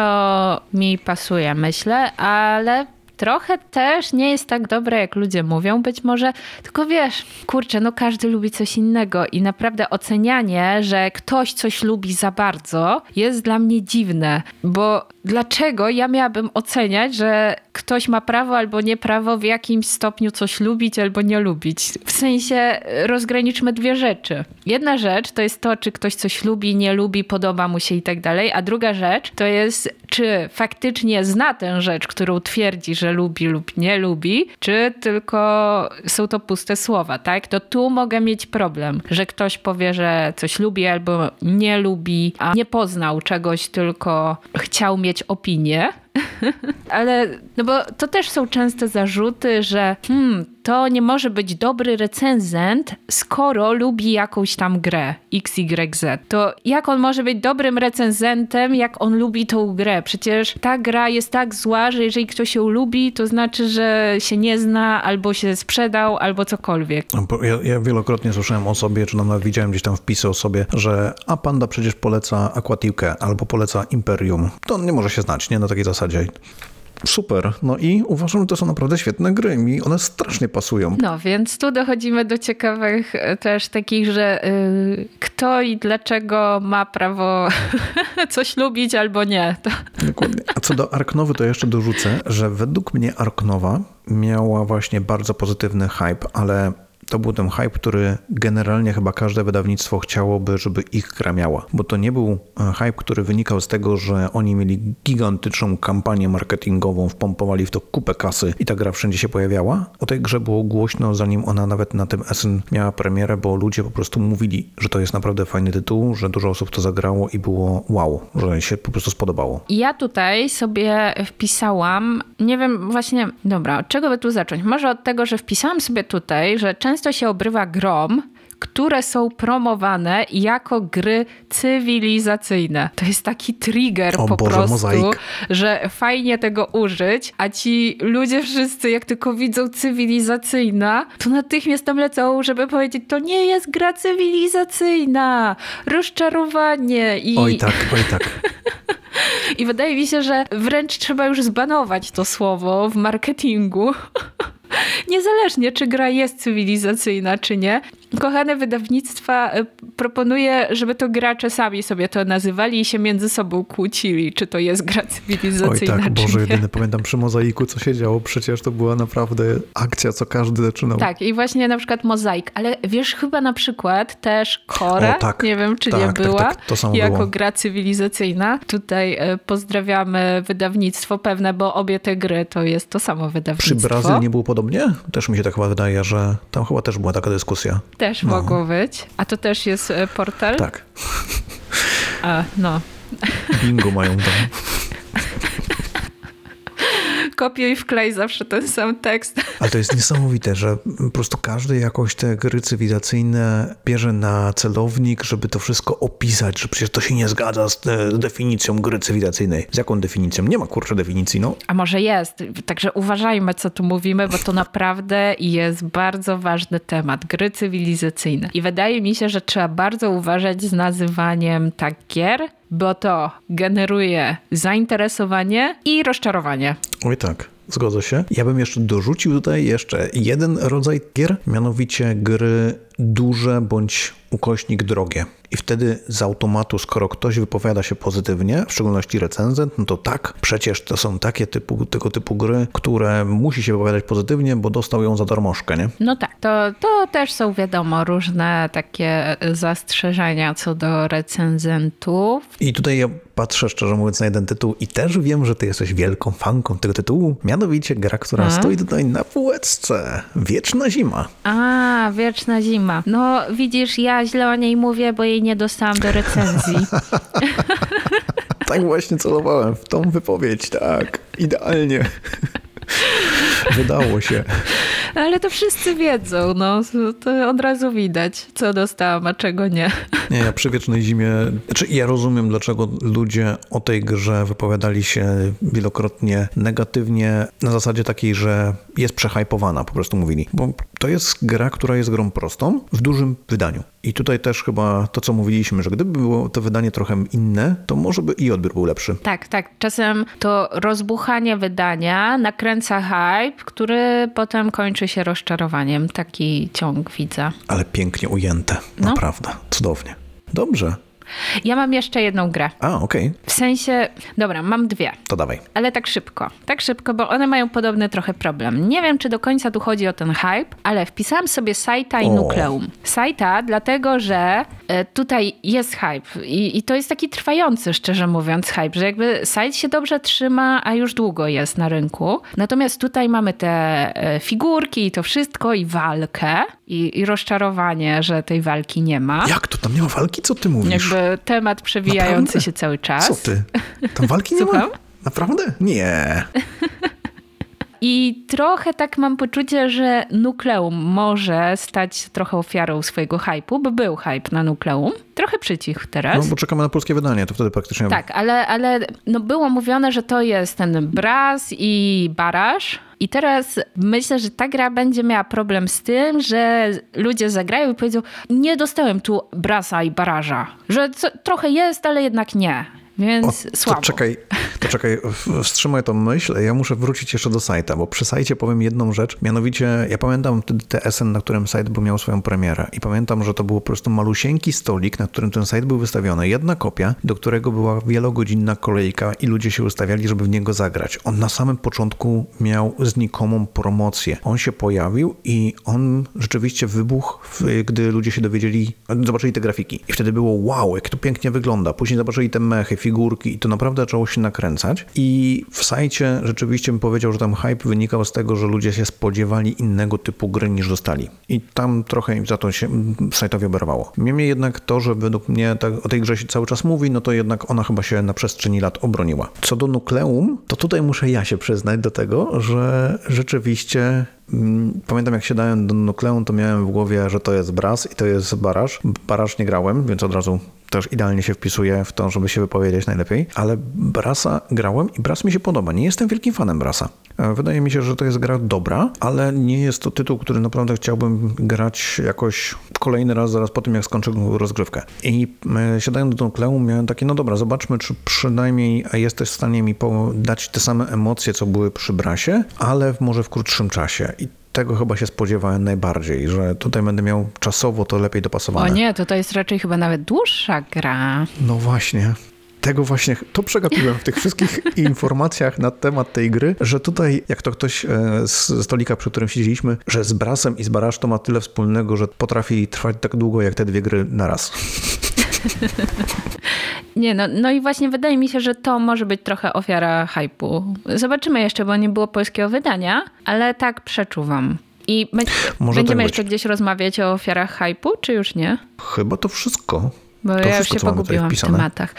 mi pasuje, myślę, ale trochę też nie jest tak dobre, jak ludzie mówią, być może. Tylko wiesz, kurczę, no każdy lubi coś innego i naprawdę ocenianie, że ktoś coś lubi za bardzo, jest dla mnie dziwne, bo dlaczego ja miałabym oceniać, że ktoś ma prawo albo nie prawo w jakimś stopniu coś lubić albo nie lubić? W sensie e, rozgraniczmy dwie rzeczy. Jedna rzecz to jest to, czy ktoś coś lubi, nie lubi, podoba mu się i tak dalej, a druga rzecz to jest, czy faktycznie zna tę rzecz, którą twierdzi, że lubi lub nie lubi, czy tylko są to puste słowa, tak? To tu mogę mieć problem, że ktoś powie, że coś lubi albo nie lubi, a nie poznał czegoś, tylko chciał mieć opinię. Ale, no bo to też są częste zarzuty, że hmm, to nie może być dobry recenzent, skoro lubi jakąś tam grę XYZ. To jak on może być dobrym recenzentem, jak on lubi tą grę? Przecież ta gra jest tak zła, że jeżeli ktoś ją lubi, to znaczy, że się nie zna, albo się sprzedał, albo cokolwiek. No, Ja, ja wielokrotnie słyszałem o sobie, czy nawet widziałem gdzieś tam wpisy o sobie, że a panda przecież poleca Aquatiłkę albo poleca Imperium. To nie może się znać, nie? Na takiej zasadzie. Super. No i uważam, że to są naprawdę świetne gry. Mi one strasznie pasują. No, więc tu dochodzimy do ciekawych e, też takich, że y, kto i dlaczego ma prawo coś lubić albo nie. To, Dokładnie. A co do Arknowy, to jeszcze dorzucę, że według mnie Arknowa miała właśnie bardzo pozytywny hype, ale to był ten hype, który generalnie chyba każde wydawnictwo chciałoby, żeby ich gra miała. Bo to nie był e, hype, który wynikał z tego, że oni mieli gigantyczną kampanię marketingową, wpompowali w to kupę kasy i ta gra wszędzie się pojawiała. O tej grze było głośno, zanim ona nawet na tym SN miała premierę, bo ludzie po prostu mówili, że to jest naprawdę fajny tytuł, że dużo osób to zagrało i było wow, że się po prostu spodobało. Ja tutaj sobie wpisałam, nie wiem właśnie, dobra, od czego by tu zacząć? Może od tego, że wpisałam sobie tutaj, że często się obrywa grom, które są promowane jako gry cywilizacyjne. To jest taki trigger O po Boże, prostu, mozaik. że fajnie tego użyć, a ci ludzie wszyscy, jak tylko widzą cywilizacyjna, to natychmiast tam lecą, żeby powiedzieć, to nie jest gra cywilizacyjna, rozczarowanie i... Oj tak, oj tak. I wydaje mi się, że wręcz trzeba już zbanować to słowo w marketingu. Niezależnie, czy gra jest cywilizacyjna, czy nie. Kochane wydawnictwa y, proponuję, żeby to gracze sami sobie to nazywali i się między sobą kłócili, czy to jest gra Oj cywilizacyjna, tak, czy Boże, nie. jedyny pamiętam przy mozaiku, co się działo. Przecież to była naprawdę akcja, co każdy zaczynał. Tak, i właśnie na przykład mozaik, ale wiesz, chyba na przykład też Kore, O, tak. nie wiem czy Tak, nie tak, była, tak, to samo jako było. gra cywilizacyjna. Tutaj e, pozdrawiamy wydawnictwo pewne, bo obie te gry to jest to samo Przy wydawnictwo. Brazylii nie było podobnie? Też mi się tak chyba wydaje, że tam chyba też była taka dyskusja. Też No. mogło być. A to też jest e, portal? Tak. A, no. Bingo mają tam. Kopiuj wklej zawsze ten sam tekst. Ale to jest niesamowite, że po prostu każdy jakoś te gry cywilizacyjne bierze na celownik, żeby to wszystko opisać, że przecież to się nie zgadza z, e, z definicją gry cywilizacyjnej. Z jaką definicją? Nie ma kurczę definicji, no. A może jest. Także uważajmy, co tu mówimy, bo to naprawdę jest bardzo ważny temat. Gry cywilizacyjne. I wydaje mi się, że trzeba bardzo uważać z nazywaniem tak gier, bo to generuje zainteresowanie i rozczarowanie. Oj tak, zgodzę się. Ja bym jeszcze dorzucił tutaj jeszcze jeden rodzaj gier, mianowicie gry duże bądź ukośnik drogie. I wtedy z automatu, skoro ktoś wypowiada się pozytywnie, w szczególności recenzent, no to tak, przecież to są takie typu, tego typu gry, które musi się wypowiadać pozytywnie, bo dostał ją za darmożkę, nie? No tak, to, to też są wiadomo różne takie zastrzeżenia co do recenzentów. I tutaj ja patrzę szczerze mówiąc na jeden tytuł i też wiem, że ty jesteś wielką fanką tego tytułu, mianowicie gra, która stoi tutaj na półeczce. Wieczna zima. A, wieczna zima. No widzisz, ja źle o niej mówię, bo jej nie dostałam do recenzji. Tak właśnie celowałem w tą wypowiedź, tak. Idealnie. Wydało się. Ale to wszyscy wiedzą, no. To od razu widać, co dostałam, a czego nie. Nie, ja przy Wiecznej Zimie... Znaczy, ja rozumiem, dlaczego ludzie o tej grze wypowiadali się wielokrotnie negatywnie, na zasadzie takiej, że jest przehajpowana, po prostu mówili. Bo to jest gra, która jest grą prostą, w dużym wydaniu. I tutaj też chyba to, co mówiliśmy, że gdyby było to wydanie trochę inne, to może by i odbiór był lepszy. Tak, tak. Czasem to rozbuchanie wydania nakręca hype, który potem kończy się rozczarowaniem. Taki ciąg widzę. Ale pięknie ujęte. No. Naprawdę. Cudownie. Dobrze. Ja mam jeszcze jedną grę. A, okej. W sensie, dobra, mam dwie. To dawaj. Ale tak szybko. Tak szybko, bo one mają podobny trochę problem. Nie wiem, czy do końca tu chodzi o ten hype, ale wpisałam sobie Saita i O. Nukleum. Saita, dlatego że tutaj jest hype I, i to jest taki trwający, szczerze mówiąc, hype, że jakby site się dobrze trzyma, a już długo jest na rynku. Natomiast tutaj mamy te e, figurki i to wszystko i walkę i, i rozczarowanie, że tej walki nie ma. Jak to? Tam nie ma walki? Co ty mówisz? Jakby temat przewijający Naprawdę? się cały czas. Co ty? Tam walki nie ma? Naprawdę? Nie. I trochę tak mam poczucie, że Nukleum może stać trochę ofiarą swojego hype'u, bo był hype na Nukleum. Trochę przycichł No teraz. bo czekamy na polskie wydanie, to wtedy praktycznie... Tak, ale, ale no było mówione, że to jest ten Braz i Baraż. I teraz myślę, że ta gra będzie miała problem z tym, że ludzie zagrają i powiedzą, nie dostałem tu Brasa i Baraża. Że co, trochę jest, ale jednak nie. Więc O, słabo. To czekaj, to czekaj, w- wstrzymaj tą myśl. Ja muszę wrócić jeszcze do sajta, bo przy sajcie powiem jedną rzecz. Mianowicie, ja pamiętam wtedy TSN, na którym sajt był miał swoją premierę. I pamiętam, że to był po prostu malusieńki stolik, na którym ten sajt był wystawiony. Jedna kopia, do którego była wielogodzinna kolejka i ludzie się ustawiali, żeby w niego zagrać. On na samym początku miał znikomą promocję. On się pojawił i on rzeczywiście wybuchł, gdy ludzie się dowiedzieli, zobaczyli te grafiki. I wtedy było wow, jak to pięknie wygląda. Później zobaczyli te mechy, figurki i to naprawdę zaczęło się nakręcać. I w sajcie rzeczywiście bym powiedział, że tam hype wynikał z tego, że ludzie się spodziewali innego typu gry niż dostali. I tam trochę im za to się mm, sajtowi oberwało. Niemniej jednak to, że według mnie tak, o tej grze się cały czas mówi, no to jednak ona chyba się na przestrzeni lat obroniła. Co do nukleum, to tutaj muszę ja się przyznać do tego, że rzeczywiście Mm, Pamiętam, jak siadałem do nukleum, to miałem w głowie, że to jest Bras i to jest Barasz. Barasz nie grałem, więc od razu też idealnie się wpisuje w to, żeby się wypowiedzieć najlepiej. Ale Brasa grałem i Bras mi się podoba. Nie jestem wielkim fanem Brasa. E, Wydaje mi się, że to jest gra dobra, ale nie jest to tytuł, który naprawdę chciałbym grać jakoś kolejny raz zaraz po tym, jak skończę rozgrywkę. I e, siadając do nukleum miałem takie, no dobra, zobaczmy, czy przynajmniej jesteś w stanie mi dać te same emocje, co były przy Brasie, ale może w krótszym czasie. I tego chyba się spodziewałem najbardziej, że tutaj będę miał czasowo to lepiej O dopasowane. nie, to to jest raczej chyba nawet dłuższa gra. No właśnie. Tego właśnie, to przegapiłem w tych wszystkich informacjach na temat tej gry, że tutaj, jak to ktoś e, z stolika, przy którym siedzieliśmy, że z Brasem i z Barasz to ma tyle wspólnego, że potrafi trwać tak długo, jak te dwie gry naraz. Nie, no, no i właśnie wydaje mi się, że to może być trochę ofiara hypu. Zobaczymy jeszcze, bo nie było polskiego wydania, ale tak przeczuwam. I be- Może będziemy tak jeszcze gdzieś rozmawiać o ofiarach hypu, czy już nie? Chyba to wszystko. Bo To ja już się pogubiłam w tematach.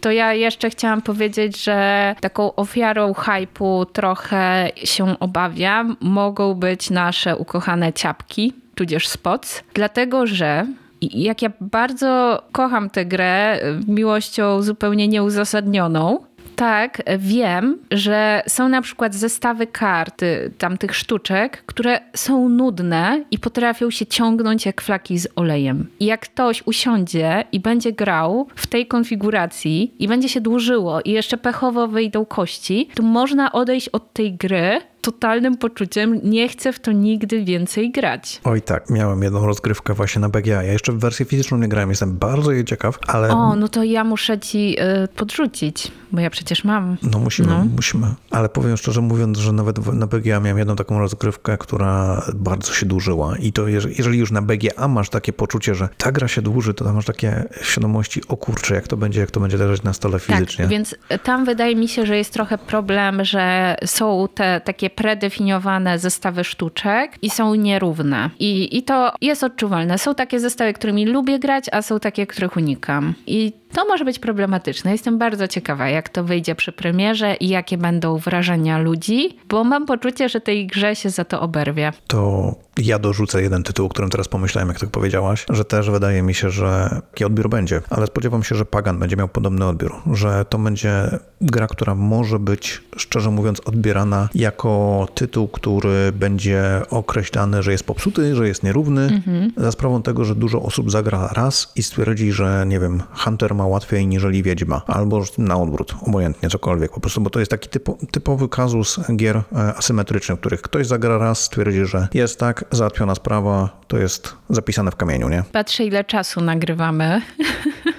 To ja jeszcze chciałam powiedzieć, że taką ofiarą hypu trochę się obawiam. Mogą być nasze ukochane ciapki, tudzież spots, dlatego że jak ja bardzo kocham tę grę y, miłością zupełnie nieuzasadnioną, tak, wiem, że są na przykład zestawy kart, y, tamtych sztuczek, które są nudne i potrafią się ciągnąć jak flaki z olejem. I jak ktoś usiądzie i będzie grał w tej konfiguracji i będzie się dłużyło i jeszcze pechowo wyjdą kości, to można odejść od tej gry totalnym poczuciem, nie chcę w to nigdy więcej grać. Oj tak, miałem jedną rozgrywkę właśnie na BGA. Ja jeszcze w wersję fizyczną nie grałem, jestem bardzo jej ciekaw, ale O, no to ja muszę ci y, podrzucić, bo ja przecież mam. No musimy, No. musimy. Ale powiem szczerze mówiąc, że nawet na BGA miałem jedną taką rozgrywkę, która bardzo się dłużyła. I to jeżeli, jeżeli już na BGA masz takie poczucie, że ta gra się dłuży, to tam masz takie świadomości, o kurczę, jak to będzie, jak to będzie leżeć na stole fizycznie. Tak, więc tam wydaje mi się, że jest trochę problem, że są te takie predefiniowane zestawy sztuczek i są nierówne. I, I to jest odczuwalne. Są takie zestawy, którymi lubię grać, a są takie, których unikam. I to może być problematyczne. Jestem bardzo ciekawa, jak to wyjdzie przy premierze i jakie będą wrażenia ludzi, bo mam poczucie, że tej grze się za to oberwie. To ja dorzucę jeden tytuł, o którym teraz pomyślałem, jak tak powiedziałaś, że też wydaje mi się, że taki odbiór będzie, ale spodziewam się, że Pagan będzie miał podobny odbiór, że to będzie gra, która może być, szczerze mówiąc, odbierana jako tytuł, który będzie określany, że jest popsuty, że jest nierówny, za sprawą tego, że dużo osób zagra raz i stwierdzi, że nie wiem, Hunter ma łatwiej niżeli Wiedźma, albo na odwrót, obojętnie, cokolwiek, po prostu, bo to jest taki typo, typowy kazus gier e, asymetrycznych, w których ktoś zagra raz, stwierdzi, że jest tak, załatwiona sprawa, to jest zapisane w kamieniu, nie? Patrzę, ile czasu nagrywamy.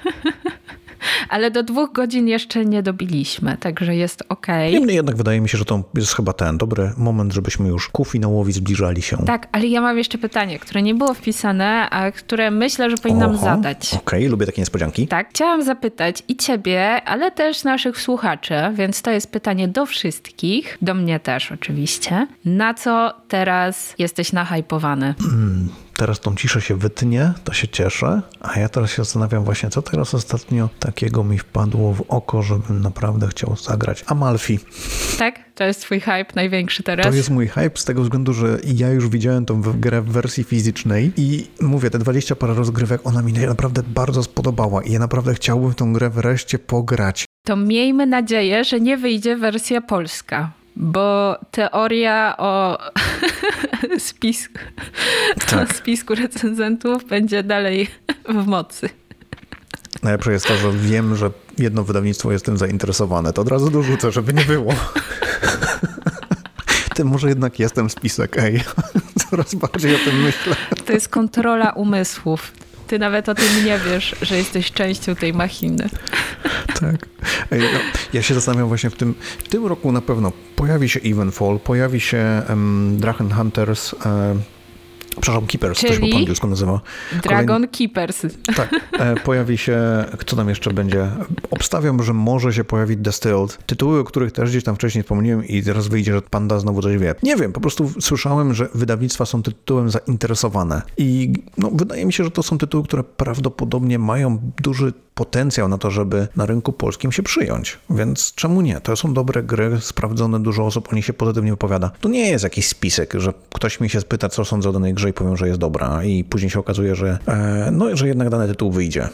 Ale do dwóch godzin jeszcze nie dobiliśmy, także jest ok. Niemniej jednak wydaje mi się, że to jest chyba ten dobry moment, żebyśmy już ku finałowi zbliżali się. Tak, ale ja mam jeszcze pytanie, które nie było wpisane, a które myślę, że powinnam Oho, zadać. Okej, lubię takie niespodzianki. Tak, chciałam zapytać i ciebie, ale też naszych słuchaczy, więc to jest pytanie do wszystkich, do mnie też oczywiście. Na co teraz jesteś nahypowany? Teraz tą ciszę się wytnie, to się cieszę, a ja teraz się zastanawiam właśnie, co teraz ostatnio takiego mi wpadło w oko, żebym naprawdę chciał zagrać. Amalfi. Tak? To jest twój hype największy teraz? To jest mój hype z tego względu, że ja już widziałem tą grę w wersji fizycznej i mówię, te 20 parę rozgrywek, ona mi naprawdę bardzo spodobała i ja naprawdę chciałbym tą grę wreszcie pograć. To miejmy nadzieję, że nie wyjdzie wersja polska. Bo teoria o spisku, Tak. o spisku recenzentów będzie dalej w mocy. Najlepsze jest to, że wiem, że jedno wydawnictwo jest tym zainteresowane. To od razu dorzucę, żeby nie było. Ty może jednak jestem spisek, ej. Coraz bardziej o tym myślę. To jest kontrola umysłów. Ty nawet o tym nie wiesz, że jesteś częścią tej machiny. Tak. Ej, no, ja się zastanawiam właśnie w tym, w tym roku na pewno pojawi się Evenfall, pojawi się um, Drachen Hunters, e, Przepraszam, Keepers też Czyli po angielsku nazywa. Dragon Keepers. Tak, e, pojawi się, kto tam jeszcze będzie? Obstawiam, że może się pojawić Distilled. Tytuły, o których też gdzieś tam wcześniej wspomniałem i teraz wyjdzie, że Panda znowu coś wie. Nie wiem, po prostu słyszałem, że wydawnictwa są tytułem zainteresowane i no, wydaje mi się, że to są tytuły, które prawdopodobnie mają duży potencjał na to, żeby na rynku polskim się przyjąć. Więc czemu nie? To są dobre gry, sprawdzone, dużo osób o nich się pozytywnie wypowiada. To nie jest jakiś spisek, że ktoś mi się spyta, co sądzę o danej grze i powiem, że jest dobra i później się okazuje, że e, no, że jednak dany tytuł wyjdzie.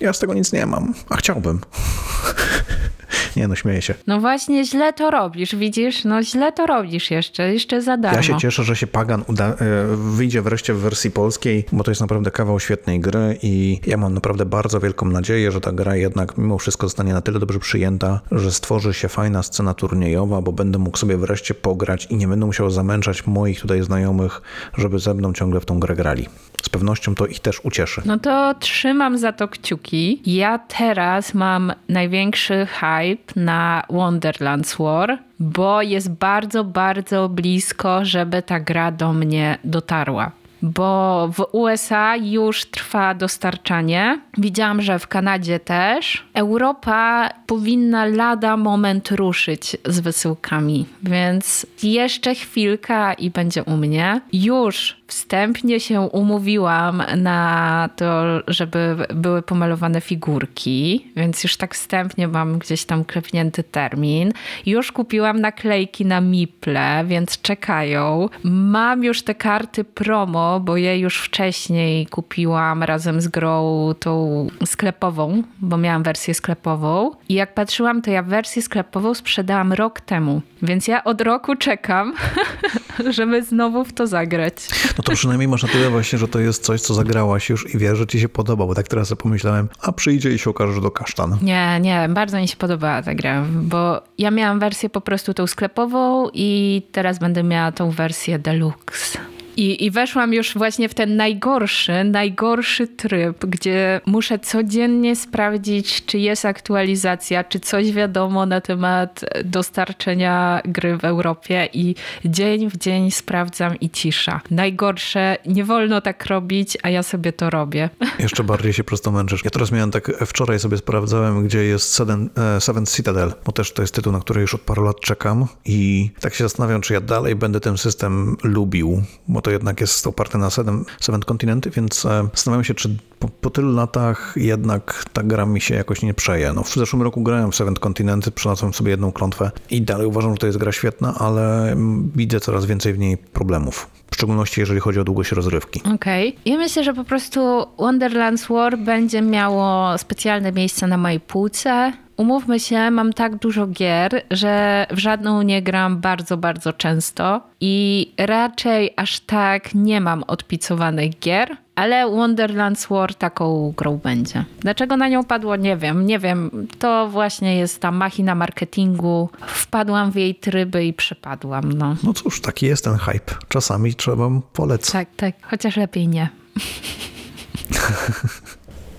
Ja z tego nic nie mam, a chciałbym. nie no, śmieję się. No właśnie, źle to robisz, widzisz? No źle to robisz jeszcze, jeszcze za darmo. Ja się cieszę, że się Pagan uda, e, wyjdzie wreszcie w wersji polskiej, bo to jest naprawdę kawał świetnej gry i ja mam naprawdę bardzo wielką nadzieję, że ta gra jednak mimo wszystko zostanie na tyle dobrze przyjęta, że stworzy się fajna scena turniejowa, bo będę mógł sobie wreszcie pograć i nie będę musiał zamęczać moich tutaj znajomych, żeby ze mną ciągle w tą grę grali. Z pewnością to ich też ucieszy. No to trzymam za to kciuki. Ja teraz mam największy hype na Wonderlands War, bo jest bardzo, bardzo blisko, żeby ta gra do mnie dotarła. Bo w USA już trwa dostarczanie. Widziałam, że w Kanadzie też. Europa powinna lada moment ruszyć z wysyłkami, więc jeszcze chwilka i będzie u mnie. Już wstępnie się umówiłam na to, żeby były pomalowane figurki, więc już tak wstępnie mam gdzieś tam klepnięty termin. Już kupiłam naklejki na Miple, więc czekają. Mam już te karty promo, bo je już wcześniej kupiłam razem z grą tą sklepową, bo miałam wersję sklepową. I jak patrzyłam, to ja wersję sklepową sprzedałam rok temu, więc ja od roku czekam, żeby znowu w to zagrać. No to przynajmniej masz na tyle właśnie, że to jest coś, co zagrałaś już i wiesz, że ci się podoba, bo tak teraz sobie pomyślałem, a przyjdzie i się okaże, że to kasztan. Nie, nie, bardzo mi się podobała ta gra, bo ja miałam wersję po prostu tą sklepową i teraz będę miała tą wersję deluxe. I, I weszłam już właśnie w ten najgorszy, najgorszy tryb, gdzie muszę codziennie sprawdzić, czy jest aktualizacja, czy coś wiadomo na temat dostarczenia gry w Europie i dzień w dzień sprawdzam i cisza. Najgorsze, nie wolno tak robić, a ja sobie to robię. Jeszcze bardziej się przez to męczysz. Ja teraz miałem tak, wczoraj sobie sprawdzałem, gdzie jest Seven, e, Seventh Citadel, bo też to jest tytuł, na który już od paru lat czekam i tak się zastanawiam, czy ja dalej będę ten system lubił, bo to jednak jest oparte na Seven, Seventh Continent, więc e, zastanawiam się, czy po, po tylu latach jednak ta gra mi się jakoś nie przeje. No, w zeszłym roku grałem w Seventh Continent, przynalazłem sobie jedną klątwę i dalej uważam, że to jest gra świetna, ale mm, widzę coraz więcej w niej problemów. W szczególności jeżeli chodzi o długość rozrywki. Okej. Okay. Ja myślę, że po prostu Wonderlands War będzie miało specjalne miejsce na mojej półce. Umówmy się, mam tak dużo gier, że w żadną nie gram bardzo, bardzo często i raczej aż tak nie mam odpicowanych gier, ale Wonderlands War taką grą będzie. Dlaczego na nią padło, nie wiem. Nie wiem, to właśnie jest ta machina marketingu. Wpadłam w jej tryby i przypadłam, no. No cóż, taki jest ten hype. Czasami trzeba polecać. Tak, tak. Chociaż lepiej nie.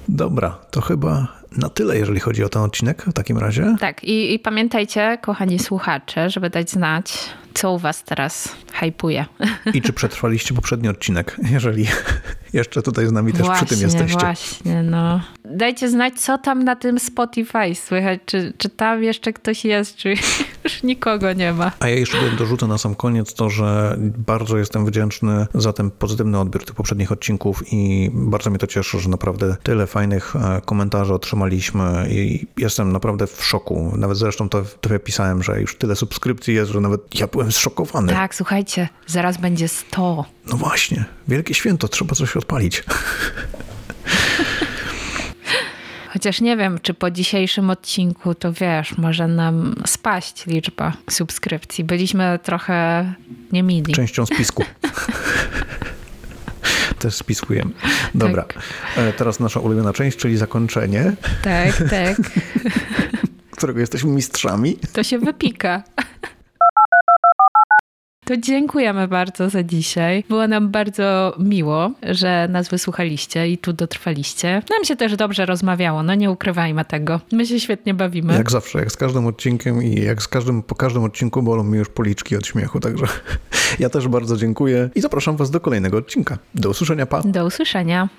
Dobra, to chyba na tyle, jeżeli chodzi o ten odcinek w takim razie. Tak, i, i pamiętajcie, kochani słuchacze, żeby dać znać, co u was teraz hypuje. I czy przetrwaliście poprzedni odcinek, jeżeli jeszcze tutaj z nami też właśnie, przy tym jesteście. Właśnie, no. Dajcie znać, co tam na tym Spotify słychać, czy, czy tam jeszcze ktoś jest, czy już nikogo nie ma. A ja jeszcze dorzucę na sam koniec to, że bardzo jestem wdzięczny za ten pozytywny odbiór tych poprzednich odcinków i bardzo mnie to cieszy, że naprawdę tyle fajnych e, komentarzy otrzymaliśmy i jestem naprawdę w szoku. Nawet zresztą to tobie pisałem, że już tyle subskrypcji jest, że nawet ja byłem zszokowany. Tak, słuchajcie, zaraz będzie 100. No właśnie, wielkie święto, trzeba coś odpalić. Chociaż nie wiem, czy po dzisiejszym odcinku to wiesz, może nam spaść liczba subskrypcji. Byliśmy trochę niemili. Częścią spisku. Też spiskujemy. Dobra, tak. teraz nasza ulubiona część, czyli zakończenie. Tak, tak. Którego jesteśmy mistrzami. To się wypika. To dziękujemy bardzo za dzisiaj. Było nam bardzo miło, że nas wysłuchaliście i tu dotrwaliście. Nam się też dobrze rozmawiało, no nie ukrywajmy tego. My się świetnie bawimy. Jak zawsze, jak z każdym odcinkiem i jak z każdym, po każdym odcinku bolą mi już policzki od śmiechu, także ja też bardzo dziękuję i zapraszam Was do kolejnego odcinka. Do usłyszenia, pa! Do usłyszenia.